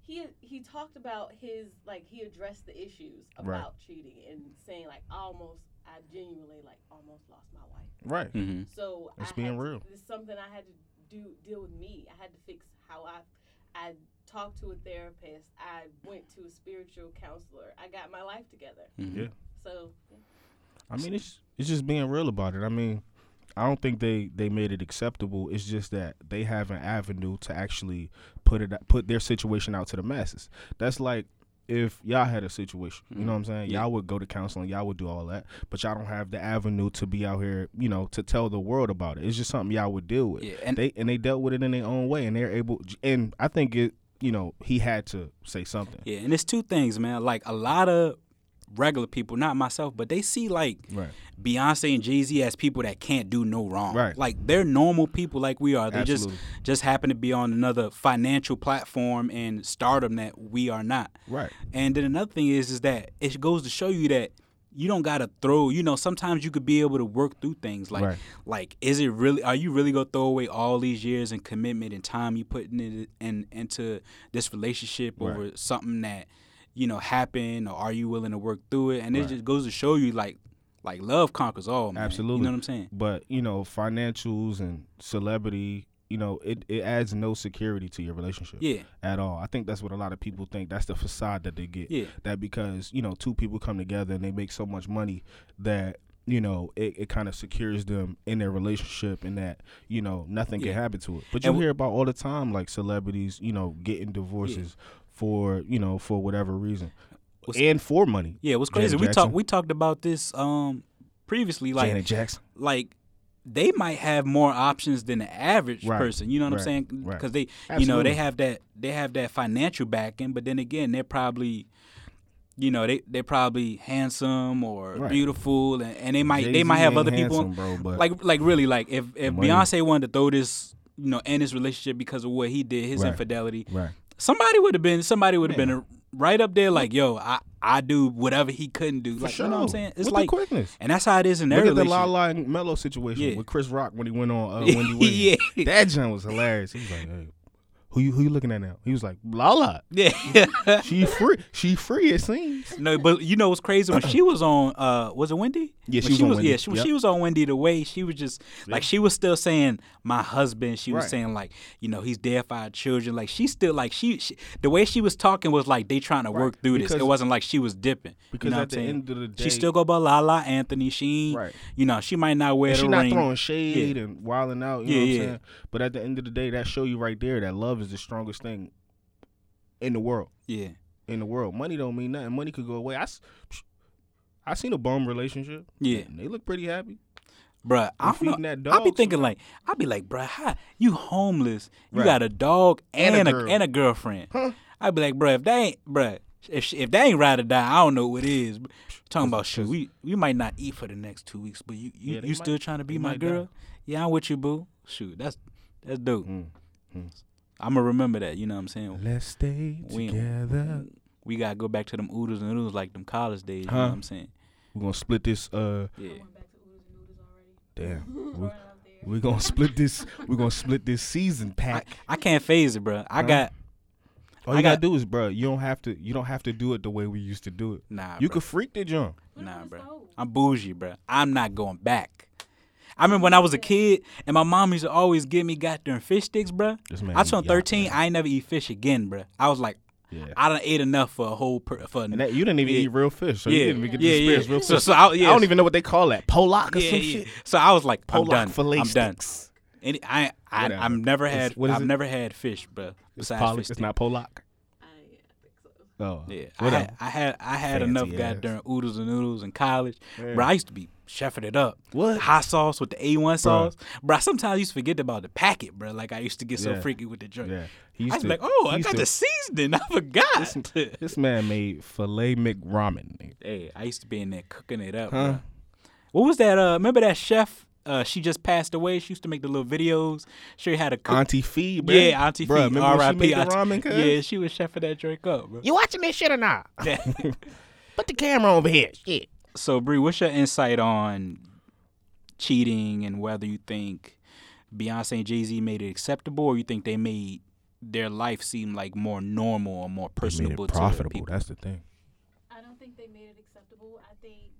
he he talked about his like he addressed the issues about
Right.
cheating and saying like almost I genuinely like almost lost my wife.
Right.
Mm-hmm.
So
It's
I
being
had to-
real.
It's something I had to do deal with me. I had to fix how I I talked to a therapist. I went to a spiritual counselor. I got my life together.
Yeah.
So yeah.
I mean, it's it's just being real about it. I mean, I don't think they they made it acceptable. It's just that they have an avenue to actually put it put their situation out to the masses. That's like if y'all had a situation, you know what I'm saying?
Yeah.
Y'all would go to counseling, y'all would do all that, but y'all don't have the avenue to be out here, you know, to tell the world about it. It's just something y'all would deal with.
Yeah, and-
they and they dealt with it in their own way, and they're able. And I think it, you know, he had to say something.
Yeah, and it's two things, man. Like a lot of regular people, not myself, but they see like
Right.
Beyonce and Jay Z as people that can't do no wrong.
Right.
Like they're normal people like we are. They
Absolutely.
just just happen to be on another financial platform and stardom that we are not.
Right.
And then another thing is is that it goes to show you that you don't gotta throw. You know, sometimes you could be able to work through things. Like,
Right.
like, is it really? Are you really gonna throw away all these years and commitment and time you putting in, in into this relationship
Right.
over something that you know happen or are you willing to work through it? And it just goes to show you, like, like love conquers all. Man.
Absolutely.
you know what I'm saying?
But you know, financials and celebrity, you know, it, it adds no security to your relationship.
Yeah.
At all. I think that's what a lot of people think. That's the facade that they get.
Yeah.
That because, you know, two people come together and they make so much money that, you know, it, it kind of secures them in their relationship and that, you know, nothing
Yeah.
can happen to it. But you
And
hear about all the time like celebrities, you know, getting divorces for, you know, for whatever reason.
What's-
and for money.
Yeah, what's crazy?
Janet
We talked we talked about this um previously. Like,
Janet Jackson.
like they might have more options than the average
Right,
person. You know what
right,
I'm saying?
right.
Because they, you know, they have that they have that financial backing, but then again, they're probably, you know, they they're probably handsome or
Right.
beautiful, and, and they might they
Jay-Z
might have other people.
bro,
like like really like if if
money.
Beyonce wanted to throw this, you know, end his relationship because of what he did, his
Right.
infidelity,
Right.
Somebody would have been somebody would have been right up there like, yo, I I do whatever he couldn't do.
For
Like
sure.
you know what I'm saying? It's
With
like
quickness.
and that's how it is in
Look
every
at the. La La and Melo situation
Yeah.
with Chris Rock when he went on uh, *laughs* Wendy Williams.
Yeah.
That joint was hilarious. He was like, hey, who you who you looking at now? He was like, La La.
Yeah. *laughs*
She free. She free, it seems.
no, but you know what's crazy when she was on uh was it Wendy?
Yeah, she was on Wendy.
Yeah, she,
Yep.
she was on Wendy the way she was just like she was still saying my husband. She was
Right.
saying like, you know, he's there for our children. Like she still like she, she the way she was talking was like they trying to work through this. It wasn't like she was dipping.
because
you know
at the
saying?
end of the day-
she still go by La La Anthony. She
Right.
you know, she might not wear
And
the
she not throwing shade and wilding out. You
Yeah,
know what
yeah.
I'm saying? But at the end of the day, that show you right there that love is the strongest thing in the world.
Yeah.
In the world, money don't mean nothing. Money could go away. I, I seen a bum relationship.
Yeah.
they look pretty happy.
Bruh, I don't
feeding that
I be
dog
thinking like, I be like, bruh, how you homeless? You
Right.
got a dog
And
and,
a
a, and a girlfriend.
Huh?
I be like, bruh, if they ain't, bruh, if she, if they ain't ride or die, I don't know what is. Talking about shit, we we might not eat for the next two weeks, but you you,
Yeah,
you
might-
still trying to be my girl?
die.
Yeah, I'm with you, boo. Shoot, that's that's dope.
Mm,
I'm gonna remember that. You know what I'm saying?
Let's stay
We-
together.
We gotta go back to them oodles and noodles like them college days. You know
Huh?
what I'm saying?
We're gonna split this. Uh,
Yeah.
damn. *laughs* We, we're gonna split this. We're gonna split this season pack.
I can't phase it, bro. I
Huh?
got
All
I
you gotta
got-
do is, bro. You don't have to. You don't have to do it the way we used to do it.
nah.
You
bruh.
could freak the jump.
Nah, bro. I'm bougie, bro. I'm not going back. I remember when I was a kid and my mom used to always give me goddamn fish sticks, bro. I turned
yacht,
13.
man.
I ain't never eat fish again, bro. I was like,
Yeah.
I done ate enough for a whole per, for
And that, you didn't even
Yeah.
eat real fish, so
Yeah.
you didn't even get
Yeah,
to experience
yeah.
real
So-
fish.
so I- yeah.
I don't even know what they call that. Pollock or
yeah,
some
yeah.
shit.
So I was like, I'm
Pollock
done.
fillet
I'm done.
sticks.
And I, I,
Whatever.
I've never had,
what is
I've
it?
never had fish, bro.
It's
Besides
Pollock.
fish
It's not Pollock. Oh,
Yeah, I
whatever.
had, I had, I had
Fancy
enough
ass.
goddamn oodles and noodles in college,
Yeah.
bro. I used to be chefing it up.
What?
hot sauce with the A1 sauce, bro. I sometimes used to forget about the packet, bro. Like I used to get so
Yeah.
freaky with the drink.
Yeah. He
I was
to-
like, oh, I got
to-
the seasoning. *laughs* I forgot.
This man made filet McRamen. nigga.
hey, I used to be in there cooking it up.
Huh?
Bro. What was that? Uh, remember that chef? Uh, she just passed away. She used to make the little videos. She had a cook.
Auntie Fee, bro.
yeah, Auntie
Bruh,
Fee.
remember when she
R.I.P. Auntie-
ramen.
Yeah, she was chefing that drink up, bro.
You watching this shit or not? *laughs* *laughs* Put the camera over here. Shit.
So, Bree, what's your insight on cheating and whether you think Beyonce and Jay Z made it acceptable, or you think they made their life seem like more normal or more personable to people?
That's the thing.
I don't think they made it acceptable. I think,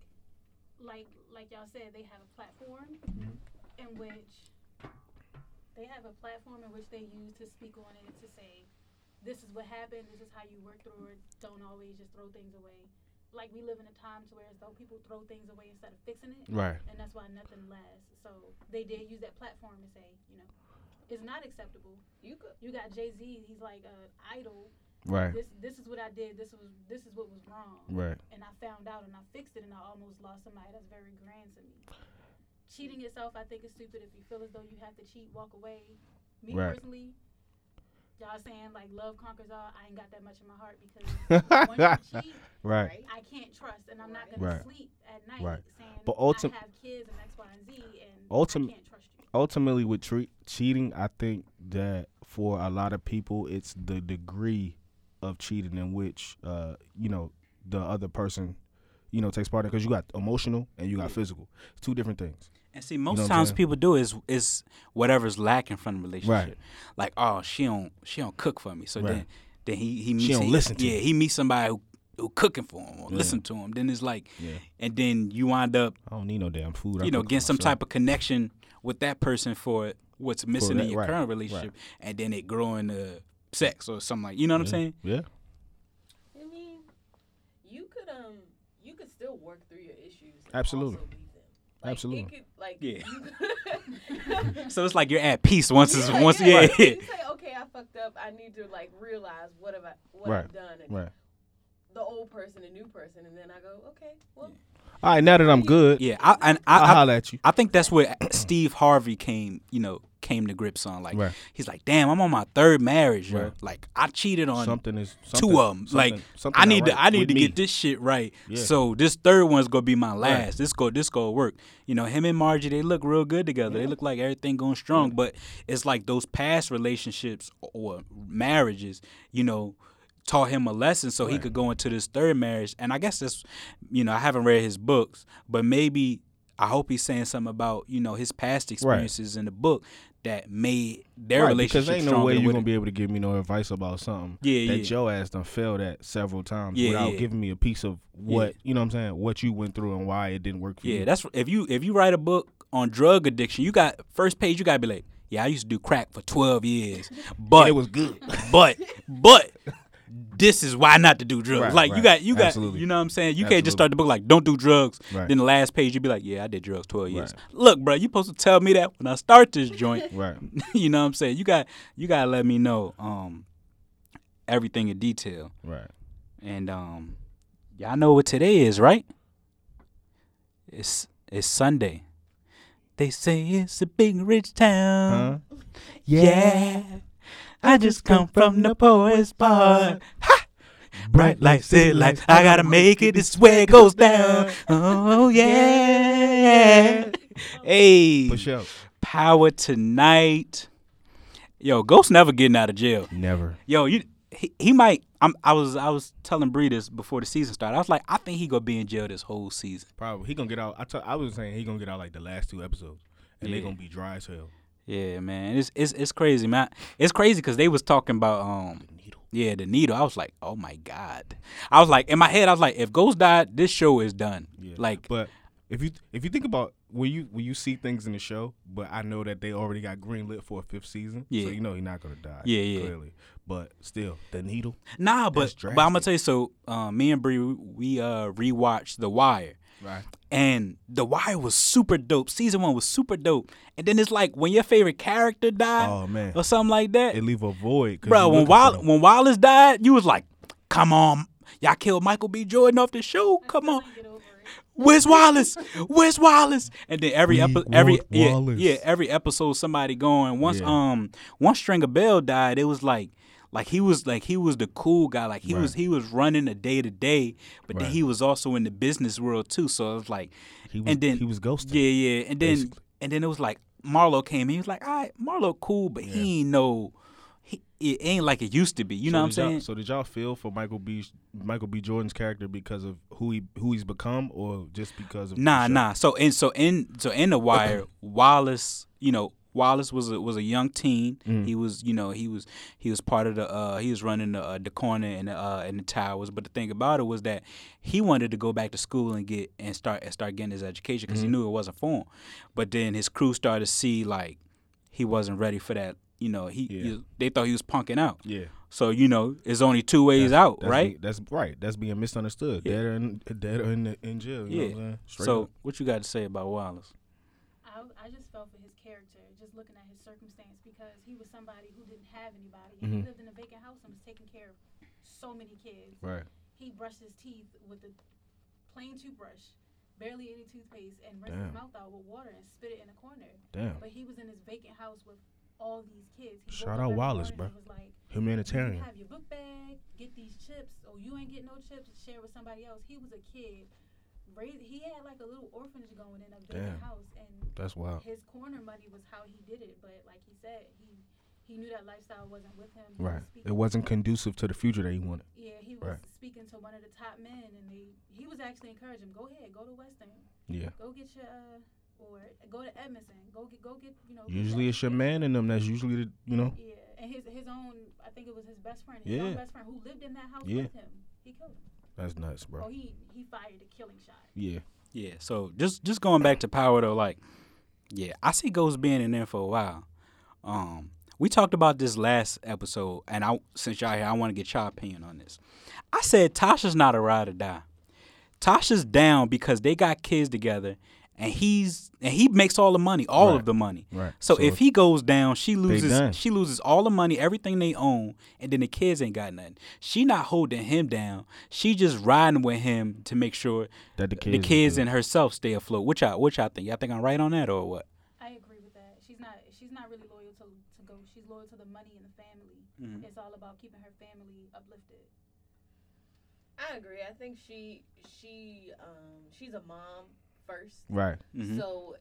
like like y'all said, they have a platform mm-hmm. in which they have a platform in which they use to speak on it to say, this is what happened. This is how you work through it. Don't always just throw things away. Like we live in a time to where as though people throw things away instead of fixing it,
Right.
and that's why nothing lasts. So they did use that platform to say, you know, it's not acceptable. You could, you got Jay Z. He's like an idol
Right.
this this is what I did. This was this is what was wrong.
Right.
And I found out and I fixed it and I almost lost somebody that's very grand to me. Cheating itself, I think is stupid. If you feel as though you have to cheat, walk away. Me
Right.
personally, y'all saying like love conquers all. I ain't got that much in my heart because *laughs* once you cheat,
Right.
I can't trust and I'm not gonna
Right.
sleep at night
Right.
saying
But ultim-
I have kids and X, Y, and Z and
Ultim-
I can't trust you.
Ultimately, with tre- cheating, I think that for a lot of people, it's the degree of cheating in which, uh, you know, the other person, you know takes part in because you got emotional and you got physical. It's two different things.
And see, most
what I'm
times people do is is whatever's lacking from the relationship.
Right.
Like, oh, she don't she don't cook for me. So
Right.
then then he he meets
don't
he-
listen to
yeah
me.
he meets somebody who who cooking for him or
Yeah.
listen to him. Then it's like,
Yeah.
and then you wind up
I don't need no damn food. I
you know getting some type of connection with that person for what's missing
that,
in your
right,
current relationship, and then it growing into sex or something like you know what I'm saying.
Yeah.
I mean, you could um, you could still work through your issues. and
Absolutely.
also leave. Like,
Absolutely.
It could, like,
Yeah.
could- *laughs*
So it's like you're at peace once it's once
yeah,
yeah.
You say, okay, I fucked up. I need to like realize what have I, what
Right.
I've done, and
Right.
the old person, the new person, and then I go, okay, well,
All right. Now that I'm good,
Yeah, I, and I,
I'll
I,
holler at you.
I think that's where Steve Harvey came, you know, came to grips on. Like,
Right.
he's like, "Damn, I'm on my third marriage.
Right.
Like, I cheated on
Something is
two of them. Like,
something- something
I need to, I need to
me.
get this shit right.
Yeah.
So this third one's gonna be my last. This go, this go work. You know, him and Margie, they look real good together. They look like everything going strong. But it's like those past relationships or marriages, you know. Taught him a lesson so he could go into this third marriage, and I guess that's, you know, I haven't read his books, but maybe I hope he's saying something about you know his past experiences in the book that made their
Right,
relationship
because ain't no way you're gonna
it-
be able to give me no advice about something
Yeah,
that
yeah.
your ass done failed at several times
Yeah,
without
yeah.
giving me a piece of what you know what I'm saying, what you went through and why it didn't work for you.
Yeah, that's if you if you write a book on drug addiction, you got first page. You gotta be like, yeah, I used to do crack for twelve years, *laughs* but
it was good.
but but this is why not to do drugs.
Right,
like you got you got
Absolutely.
you know what I'm saying. You can't just start the book like don't do drugs.
Right.
Then the last page you'd be like, yeah, I did drugs twelve years.
Right.
Look, bro, you supposed to tell me that when I start this joint. *laughs*
right. *laughs*
you know what I'm saying. You got you gotta let me know um everything in detail.
Right.
And um, y'all know what today is, right? It's it's Sunday. They say it's a big rich town.
Huh?
Yeah, I just come from the poorest part. Ha! Bright lights, city lights. I gotta make it. This is where it goes down. Oh yeah. Hey,
Push up.
power tonight. Yo, Ghost never getting out of jail.
Never.
Yo, you he, he might. I'm, I was I was telling Bree this before the season started. I was like, I think he gonna be in jail this whole season.
Probably. He gonna get out. I t- I was saying he gonna get out like the last two episodes, and they gonna be dry as hell.
Yeah, man, it's it's it's crazy, man. It's crazy because they was talking about um, yeah, the needle. I was like, oh my god. I was like, in my head, I was like, if Ghost died, this show is done.
Yeah.
Like,
but if you if you think about when you when you see things in the show, but I know that they already got greenlit for a fifth season,
Yeah.
so you know he's not gonna die.
Yeah, yeah.
Clearly, but still, the needle.
nah, but but I'm gonna tell you. So, uh, me and Bree, we, we uh rewatched The Wire.
Right.
And The Wire was super dope. Season one was super dope. And then it's like when your favorite character died
Oh, man.
or something like that.
It leave a void.
Bro, when Wall- when Wallace died, you was like, "Come on, y'all killed Michael B. Jordan off the show. Come on, where's Wallace? Where's Wallace?" And then every
We
episode, every yeah, yeah, every episode, somebody going. Once
Yeah.
um, once Stringer Bell died, it was like. Like he was like he was the cool guy. Like he was he was running the day to day, but then he was also in the business world too. So it was like,
He was-
and then
he was ghosted,
Yeah, yeah, and then
basically.
and then it was like Marlo came. in. He was like, all right, Marlo cool, but he ain't no, he it ain't like it used to be. You know what I'm saying?
So did y'all feel for Michael B. Michael B. Jordan's character because of who he who he's become, or just because of
Nah, nah. So and so in so in the wire, *clears throat* Wallace, you know, Wallace was a was a young teen.
Mm.
He was, you know, he was he was part of the uh he was running the uh, the corner and uh and the towers. But the thing about it was that he wanted to go back to school and get and start and start getting his education because
Mm-hmm.
he knew it wasn't for him. But then his crew started to see like he wasn't ready for that. You know, he,
Yeah.
he- they thought he was punking out.
Yeah.
So you know, it's only two ways out,
That's
right?
be- that's right. That's being misunderstood.
Yeah.
Dead or in, dead or in, the, in jail. You know
yeah.
what I'm saying?
So
up.
what you got to say about Wallace?
I, I just felt for his character, just looking at his circumstance, because he was somebody who didn't have anybody. And He
Mhm.
lived in a vacant house and was taking care of so many kids.
right.
He brushed his teeth with a plain toothbrush, barely any toothpaste, and rinsed his mouth out with water and spit it in a corner.
Damn.
But he was in his vacant house with all these kids. He
Shout out Wallace.
Was like,
Humanitarian.
You have your book bag, get these chips. Oh, you ain't get no chips. To share with somebody else. He was a kid. Raised, he had like a little orphanage going in a vacant house, and
That's wild.
his corner money was how he did it. But like he said, he he knew that lifestyle wasn't with him. He
Right.
speaking-
It wasn't conducive to the future that he wanted.
Yeah, he was
Right.
speaking to one of the top men, and they he was actually encouraging him. Go ahead, go to Western,
Yeah.
go get your uh, or go to Edmondson, go get go get you know.
Usually it's your man in them that's usually the you know.
Yeah, and his his own I think it was his best friend, his
Yeah.
own best friend who lived in that house
Yeah.
with him. He killed him.
That's nuts, bro.
Oh, he he fired a killing shot.
Yeah.
Yeah. So just just going back to power though, like, yeah, I see Ghost being in there for a while. Um, we talked about this last episode, and I since y'all here, I want to get y'all opinion on this. I said Tasha's not a ride or die. Tasha's down because they got kids together, and he's and he makes all the money, all
Right.
of the money.
Right.
So,
So
if he goes down, she loses. She loses all the money, everything they own, and then the kids ain't got nothing. She not holding him down. She just riding with him to make sure
That the
the
kids.
kids and herself stay afloat. Which I which I think. Y'all think I'm right on that or what?
I agree with that. She's not she's not really loyal to to go. She's loyal to the money and the family.
Mm-hmm.
It's all about keeping her family uplifted.
I agree. I think she she um she's a mom first.
Right.
Mhm.
So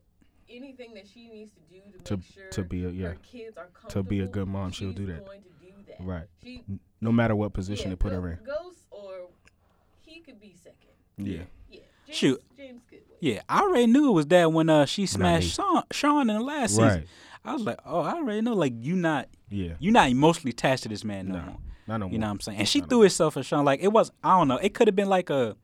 anything that she needs to do to,
To-
make sure
to be a- yeah.
her kids are comfortable,
To be a good mom, she'll do that.
Going to do that.
Right.
She
No matter what position
yeah,
they put
Go-
her in.
Ghost or he could be second.
Yeah.
Yeah. James,
Shoot.
James Goodwin.
Yeah, I already knew it was that when uh she smashed Sean, Sean in the last season.
Right.
I was like, oh, I already know. Like you not
Yeah.
you not emotionally attached to this man no,
No.
more.
Not no
You know what. I'm saying? And she
Not no
threw herself at Sean. Like it was I don't know. It could have been like a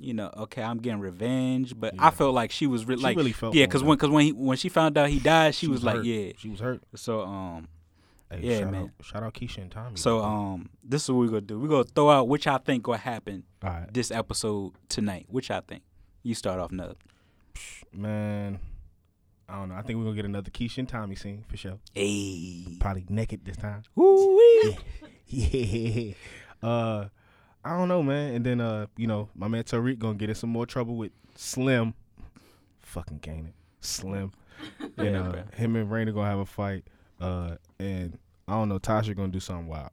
you know, okay, I'm getting revenge, but I felt like she was re-
She
like
really felt
yeah, because when because when he when she found out he died, she, was, like yeah.
She was hurt.
So um
Hey,
Yeah,
shout
man.
Out, shout out Keisha and Tommy.
so um this is what we're gonna do. We're gonna throw out which I think gonna happen
right.
this episode tonight. Which I think. You start off Nug.
Man. I don't know. I think we're gonna get another Keisha and Tommy scene for sure.
Hey.
Probably naked this time.
Woo-wee. *laughs*
yeah. *laughs* Uh I don't know, man. And then uh, you know, my man Tariq gonna get in some more trouble with Slim. Fucking Kanan. Slim. *laughs* And
Yeah,
uh, him and Raina gonna have a fight. Uh and I don't know, Tasha gonna do something wild.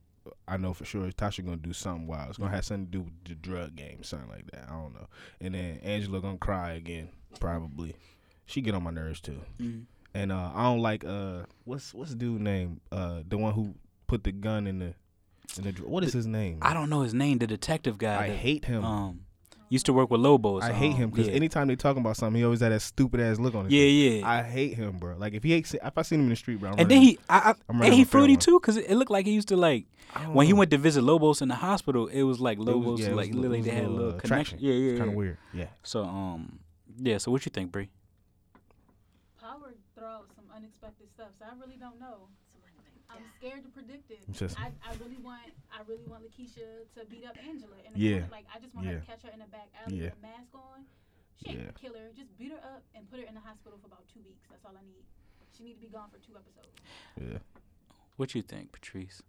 I know for sure Tasha gonna do something wild. It's gonna have something to do with the drug game, something like that. I don't know. And then Angela gonna cry again, probably. She get on my nerves too.
Mhm.
And uh I don't like uh what's what's the dude name? Uh the one who put the gun in the the dr- what is his name?
I don't know his name, the detective guy.
I
that,
hate him.
Um, used to work with Lobos.
I hate
um,
him because
yeah.
anytime they talking about something, he always had that stupid ass look on his
Yeah,
face.
yeah. Yeah.
I hate him, bro. Like if he ain't, if I seen him in the street, bro, I'm
and then
running-
he, I, I,
I'm
and he fruity
one.
too, because it looked like he used to like
I don't
when he went to visit Lobos in the hospital. It was like
It was-
Lobos,
yeah, it was
like literally they had a little
uh,
connection.
attraction.
Yeah, yeah,
It's kind of weird. Yeah.
So um, yeah. So what you think, Bree?
Power throw out some unexpected stuff, so I really don't know. I'm scared to predict it.
Just-
I, I really want I really want Lakeisha to beat up Angela. And
Yeah.
like I just want her to catch her in the back alley
Yeah.
with a mask on. She ain't
Yeah.
gonna kill her. Just beat her up and put her in the hospital for about two weeks. That's all I need. She need to be gone for two episodes.
Yeah.
What you think, Patrice?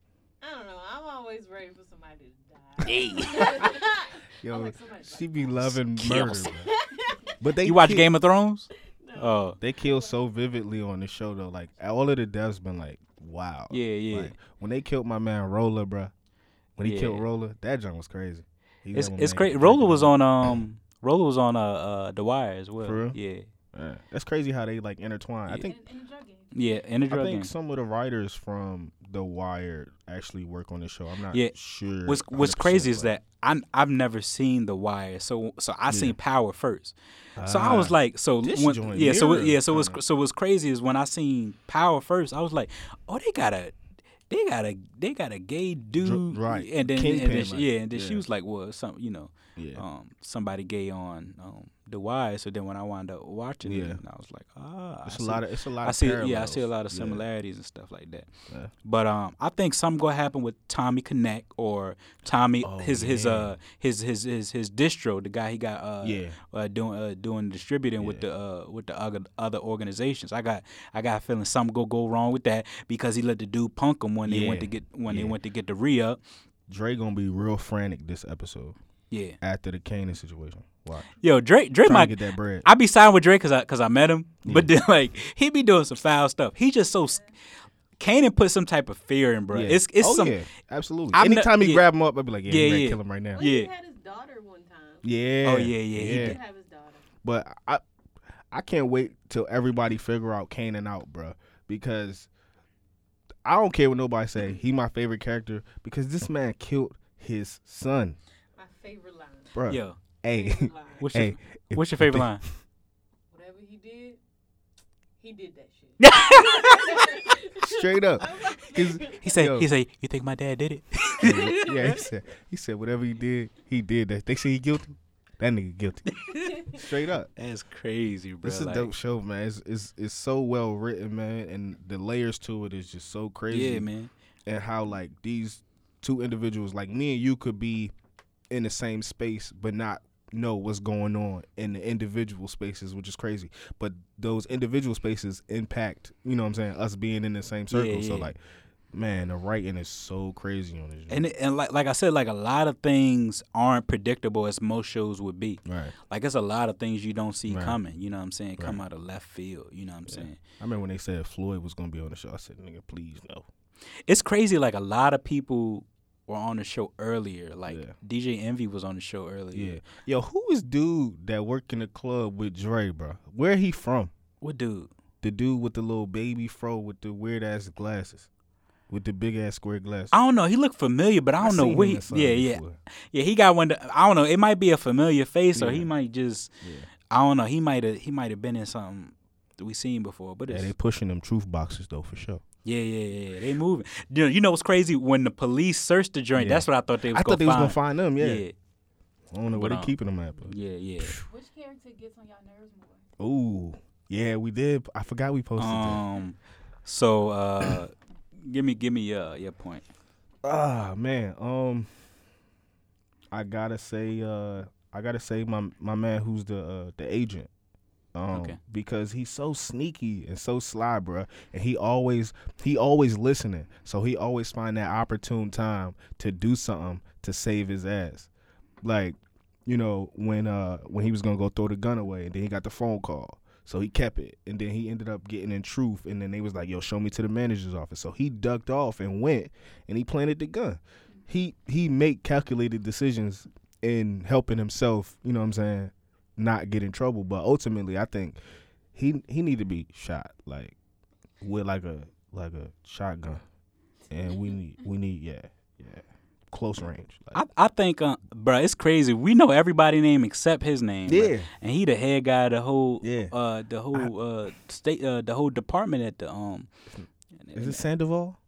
I don't know. I'm always ready for somebody to die.
Hey, *laughs* *laughs*
Yo,
like somebody to
she be loving
Kill
murder. *laughs* But they
you watch
kill-
Game of Thrones? Oh,
They kill so vividly on the show though. Like all of the deaths been like, wow.
Yeah, yeah.
Like, when they killed my man Rolla, bro. When he killed Rolla, that junk was crazy. He
it's
had
it's
man
great.
get Rolla
was on um, *clears throat* Rolla was on uh, uh The Wire as well.
For real?
Yeah,
Yeah. That's crazy how they like intertwine. I think
In, in the drug game.
yeah. In the
I think
game.
some of the writers from The Wire actually work on the show. I'm not
Yeah.
sure.
What's what's crazy is that I I've never seen The Wire, so so I seen Power first. So I was
Ah.
like, so when, yeah, so yeah, so what's so what's crazy is when I seen Power first, I was like, oh, they got a. They got a they got a gay dude,
right.
And then, and then yeah, and then she was like, well, some you know,
Yeah.
um, somebody gay on um, the why. So then when I wound up watching
Yeah.
it, I was like, ah,
it's
I
a
see-
lot of it's a lot
I
of
see, yeah, I see a lot of
Yeah.
similarities and stuff like that.
Yeah.
But um, I think something gonna happen with Tommy Connect or Tommy
Oh,
his his uh his his his his distro, the guy he got uh
Yeah.
uh, doing uh, doing distributing with the uh with the other other organizations. I got I got a feeling something go go wrong with that because he let the dude punk him when they went to get when they went to get the re up.
Dre gonna be real frantic this episode
Yeah,
after the Kanan situation. Watch.
yo, Drake Drake
Trying
my
get that bread.
I be signed with Drake cause I cause I met him, but then like he be doing some foul stuff. He just so. Kanan put some type of fear in, bro.
Yeah.
It's it's
oh,
some
yeah, absolutely.
I'm not-
Anytime he
yeah.
grab him up, I'd be like, yeah,
Yeah,
yeah,
yeah.
kill him right now.
Well, he
Yeah.
had his daughter one time.
Yeah.
Oh, yeah, yeah, he
He
did.
did have his daughter.
But I, I can't wait till everybody figure out Kanan out, bro, because I don't care what nobody say. He my favorite character because this man killed his son,
My favorite line.
bro.
Yo,
Hey,
what's your
hey. if-
what's your favorite line?
Whatever he did, he did that shit. *laughs*
Straight up. *laughs* 'Cause-
He said
yo,
he said you think my dad did it?
yeah, he said he said whatever he did, he did that. They say he guilty. That nigga guilty. *laughs* Straight up.
That's crazy, bro.
This is a dope show, man. It's, it's it's so well written, man, and the layers to it is just so crazy.
yeah, man.
And how like these two individuals, like me and you, could be in the same space but not know what's going on in the individual spaces, which is crazy. But those individual spaces impact, you know what I'm saying, us being in the same circle. So
yeah.
like, man, the writing is so crazy on this.
And and like like I said, like a lot of things aren't predictable as most shows would be.
right.
Like it's a lot of things you don't see
Right.
coming. You know what I'm saying? Come out of left field. You know what I'm saying?
I remember when they said Floyd was gonna be on the show. I said, "Nigga, please no."
It's crazy. Like a lot of people were on the show earlier. Like
Yeah.
DJ Envy was on the show earlier.
Yeah, yo, who is dude that work in the club with Dre, bro? Where he from?
What dude?
The dude with the little baby fro with the weird ass glasses, with the big ass square glasses.
I don't know. He looked familiar, but I don't know
seen
where. He, yeah, yeah,
before.
yeah. He got one. that- I don't know. It might be a familiar face, or he might just.
Yeah.
I don't know. He might have. He might have been in something that we seen before. But
Yeah, they pushing them truth boxes though for sure.
Yeah, yeah, yeah, yeah. They moving. You know, you know what's crazy? When the police searched the joint,
Yeah.
that's what I thought they was
I
gonna
thought they was
find.
gonna find them. Yeah,
yeah,
I don't know where
But,
they
um,
keeping them at. But.
yeah, yeah.
Which character gets on y'all nerves more?
Ooh, yeah, we did. I forgot we posted that.
Um. So, uh, *coughs* give me, give me your your point.
Ah man, um, I gotta say, uh, I gotta say my my man who's the uh, the agent, um,
Okay.
because he's so sneaky and so sly, bro, and he always he always listening, so he always find that opportune time to do something to save his ass, like you know when uh when he was gonna go throw the gun away, and then he got the phone call. So he kept it, and then he ended up getting in truth, and then they was like, "Yo, show me to the manager's office." So he ducked off and went, and he planted the gun. He he make calculated decisions in helping himself. You know what I'm saying? Not get in trouble, but ultimately, I think he he need to be shot like with like a like a shotgun, and we need we need yeah yeah close range. Like,
I, I think, uh, bro, it's crazy. We know everybody name except his name.
Yeah.
and he the head guy, the whole,
Yeah.
uh, the whole uh state, uh, the whole department at the um.
is it Sandoval?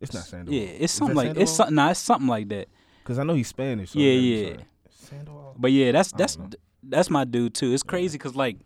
It's not Sandoval.
Yeah, it's something like
Sandoval?
it's something. Nah, it's something like that.
Because I know he's Spanish. So
Yeah, yeah.
Sandoval.
But yeah, that's that's. That's my dude too. It's crazy because like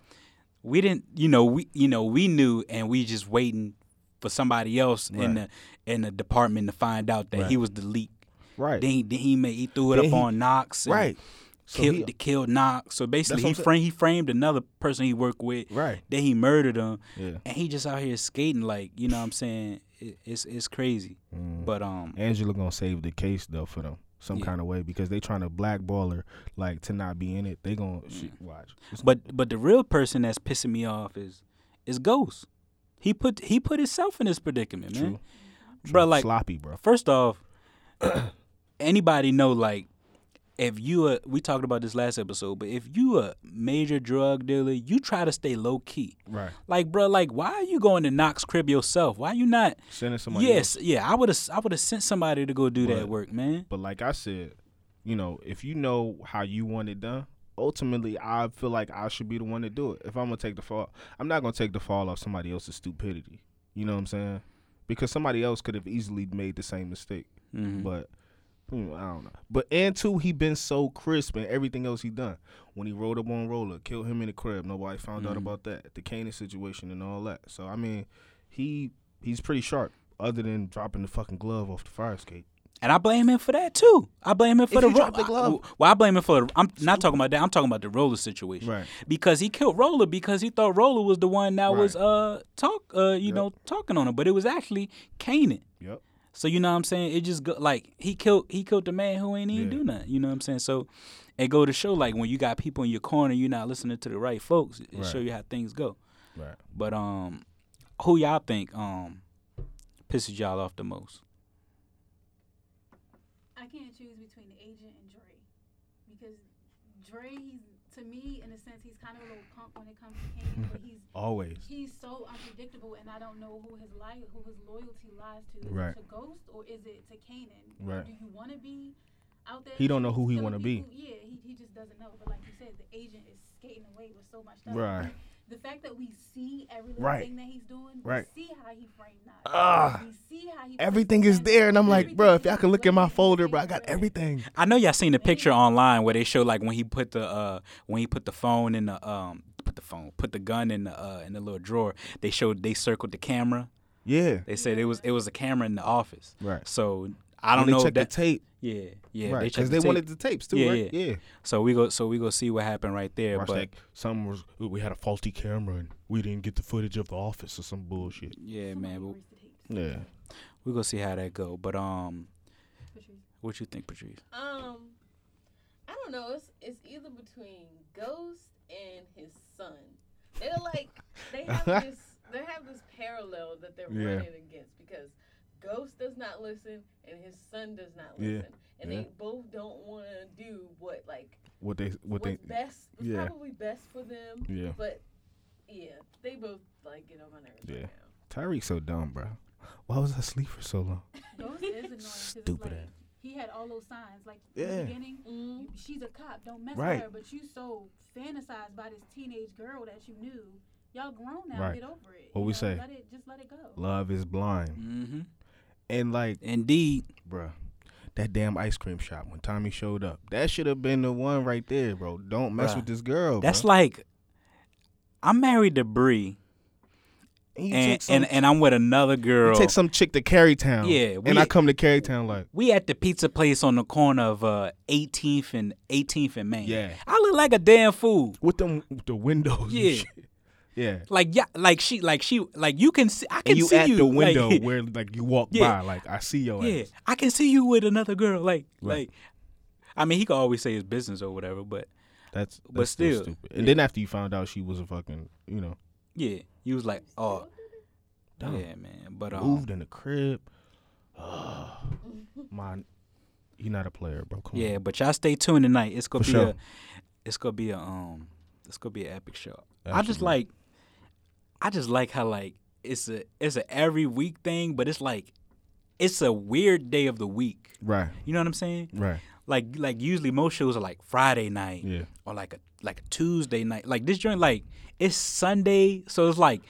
we didn't, you know, we you know we knew and we just waiting for somebody else in the in the department to find out that he was the leak.
Right.
Then he, then he made he threw it
Then
up
he-
on Knox. and
right. So
killed
he-
killed Knox. So basically, he framed he framed another person he worked with.
Right.
Then he murdered him.
Yeah.
And he just out here skating like you know what I'm saying. It, it's it's crazy.
Mm.
But um
Angela gonna save the case though for them some
Yeah.
kind of way because they trying to blackball her like to not be in it. They gonna watch. It's-
But but the real person that's pissing me off is is Ghost. He put he put himself in this predicament, man.
True.
Bro, like
sloppy, bro.
first off, *coughs* anybody know like if you a we talked about this last episode, but if you a major drug dealer, you try to stay low key.
Right.
Like, bro, like why are you going to Knox crib yourself? Why are you not?
Sending somebody.
yes,
else.
yeah, I would have I would have sent somebody to go do that work, man.
But like I said, you know, if you know how you want it done, ultimately I feel like I should be the one to do it. If I'm gonna take the fall, I'm not gonna take the fall off somebody else's stupidity. You know what I'm saying? Because somebody else could have easily made the same mistake.
Mhm.
But I don't know. But and two, he been so crisp and everything else he done. When he rolled up on Rolla, killed him in the crib, nobody found out
Mhm.
about that. The Kanan situation and all that. So I mean, he he's pretty sharp. Other than dropping the fucking glove off the fire escape.
And I blame him for that too. I blame him for
If
the
he
ro-
the glove.
I- well, I blame him for. The, I'm not talking about that. I'm talking about the Rolla situation.
Right.
Because he killed Rolla because he thought Rolla was the one that was uh talk uh you
Yep.
know talking on him, but it was actually Kanan.
Yep.
So you know what I'm saying? It just go, like he killed he killed the man who ain't even
Yeah.
do nothing. You know what I'm saying? So it go to show like when you got people in your corner, you're not listening to the right folks. It
Right.
show you how things go.
Right.
But um, who y'all think um pisses y'all off the most?
I can't choose between the agent and Dre because Dre he's to me, in a sense, he's kind of a little punk when it comes to Kanan, but he's *laughs*
Always.
he's so unpredictable, and I don't know who his li- who his loyalty lies to. Is
Right.
it to Ghost or is it to Kanan?
Right.
Do you want to be out there?
He don't know who he wanna be.
people? Yeah, he, he just doesn't know. But like you said, the agent is skating away with so much stuff.
Right.
The fact that we see every little
Right.
thing that he's doing,
Right.
we see how he framed that.
Ah.
we see how he
Everything is there, and I'm like,
everything
bro, if
is
y'all can look in my folder, bro, I got everything.
I know y'all seen the picture online where they show like when he put the uh when he put the phone in the um put the phone put the gun in the uh in the little drawer. They showed they circled the camera.
Yeah.
They said it was it was a camera in the office.
Right.
So I don't
When
know
they
if
checked
that.
the tape.
yeah, yeah.
right.
checked
Because
the
they wanted the tapes too,
Yeah,
right?
yeah.
Yeah.
So we go so we go see what happened right there.
Watch
but
that. Some was we had a faulty camera and we didn't get the footage of the office or some bullshit.
yeah, man. But
Erase the tapes.
Yeah.
we go see how that go. But um,
Patrice.
what you think, Patrice?
Um, I don't know. It's it's either between Ghost and his son. They're like they have *laughs* this they have this parallel that they're
Yeah.
running against because Ghost does not listen and his son does not
Yeah.
listen, and
Yeah.
they both don't want to do what like
What they what they
best. What's
yeah.
probably best for them.
Yeah.
But yeah, they both like get on my nerves.
Yeah.
Right now.
Tariq's so dumb, bro. Why was I asleep for so long? *laughs*
Ghost is annoying. 'cause it's
Stupid
like. He had all those signs, like in
Yeah.
the beginning.
Mm.
you- she's a cop. Don't mess
Right.
with her. But you so fantasized by this teenage girl that you knew. Y'all grown now.
Right.
Get over it.
What
You
we
know,
say?
Let it. Just let it go.
Love is blind.
Mm-hmm.
And like,
Indeed.
bruh, that damn ice cream shop when Tommy showed up, that should have been the one right there, bro. Don't mess
Bruh.
with this girl.
That's
bruh.
like I'm married to Bree,
and,
and,
some,
and and I'm with another girl.
you take some chick to Carytown.
Yeah,
and I come to Carytown like,
we at the pizza place on the corner of uh 18th and 18th and Main.
Yeah.
I look like a damn fool.
with them with the windows. and
Yeah.
Yeah.
Like yeah, like she, like she, like you can see. I can
And you
see
at
you
the
like-
window *laughs* where like you walk
Yeah.
by, like I see your
yeah,
ass.
I can see you with another girl. Like,
Right.
like, I mean, he could always say his business or whatever, but
That's, that's
But still,
stupid. And then after you found out she was a fucking, you know,
yeah, you was like, oh,
Dumb.
yeah, man. But um,
moved in the crib. *sighs* My, he not a player, bro. Come
yeah,
on.
but y'all stay tuned tonight. It's gonna
For
be
sure.
a, it's gonna be a um, it's gonna be an epic show. I just like, I just like how like it's a it's a every week thing, but it's like, it's a weird day of the week.
Right,
You know what I'm saying?
right.
Like like usually most shows are like Friday night.
Yeah.
or like a like a Tuesday night. Like this joint, like it's Sunday, so it's like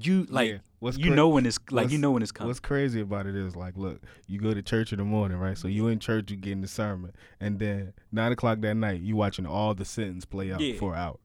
you like
Yeah. What's
you
cra-
know when it's like you know when it's coming.
What's crazy about it is like, look, you go to church in the morning, right? So you in church, you getting the sermon, and then nine o'clock that night, you watching all the sentence play out
Yeah.
for an hour.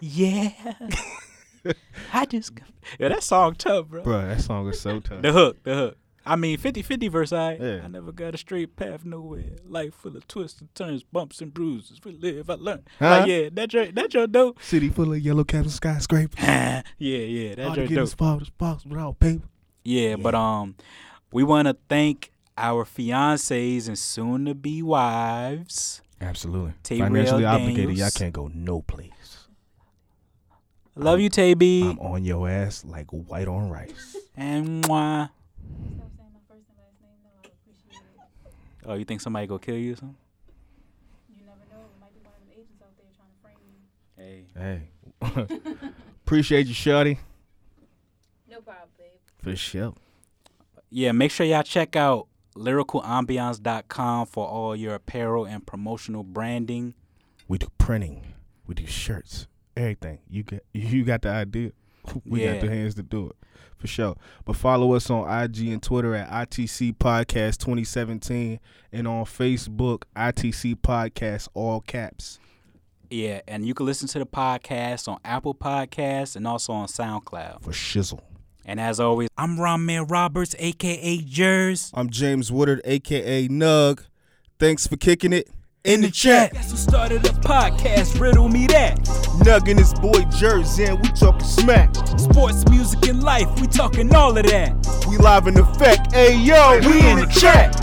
Yeah, *laughs* *laughs* I just yeah that song tough, bro.
Bro, that song is so tough. *laughs*
The hook, the hook. I mean 50-50 verse. I
Yeah.
I never got a straight path nowhere. Life full of twists and turns, bumps and bruises. We live, I learn.
Huh?
Like yeah, that your, that joint dope.
City full of yellow caps and skyscrapers. *laughs*
yeah, yeah, that
All to
joint
get
dope.
fathers box without paper.
Yeah, but um, we want to thank our fiancés and soon to be wives.
Absolutely.
Tay
Financially
Rail
obligated, y'all can't go no place.
Love you, Tay B.
I'm on your ass like white on rice.
And mwah.
Stop saying my first and last name. No, I appreciate it.
Oh, you think somebody gonna kill you or something?
You never know. It might be one of them agents out there trying to frame you.
Hey.
Hey, *laughs* appreciate you, Shotty.
No problem, babe.
For sure.
Yeah, make sure y'all check out lyricalambiance.com for all your apparel and promotional branding.
We do printing. We do shirts. Everything. You get *laughs* you got the idea. We
Yeah.
got the hands to do it. For sure. But follow us on IG and Twitter at ITC Podcast 2017 and on Facebook, ITC Podcast, all caps.
Yeah, and you can listen to the podcast on Apple Podcasts and also on SoundCloud.
For shizzle.
And as always, I'm Ramir Roberts, aka Jers.
I'm James Woodard, aka Nug. Thanks for kicking it in the chat.
Guess who started the podcast? Riddle me that.
Nug and his boy Jersey, and we talking smack.
Sports, music, and life, we talking all of that.
We live in effect. Hey yo, we in the chat.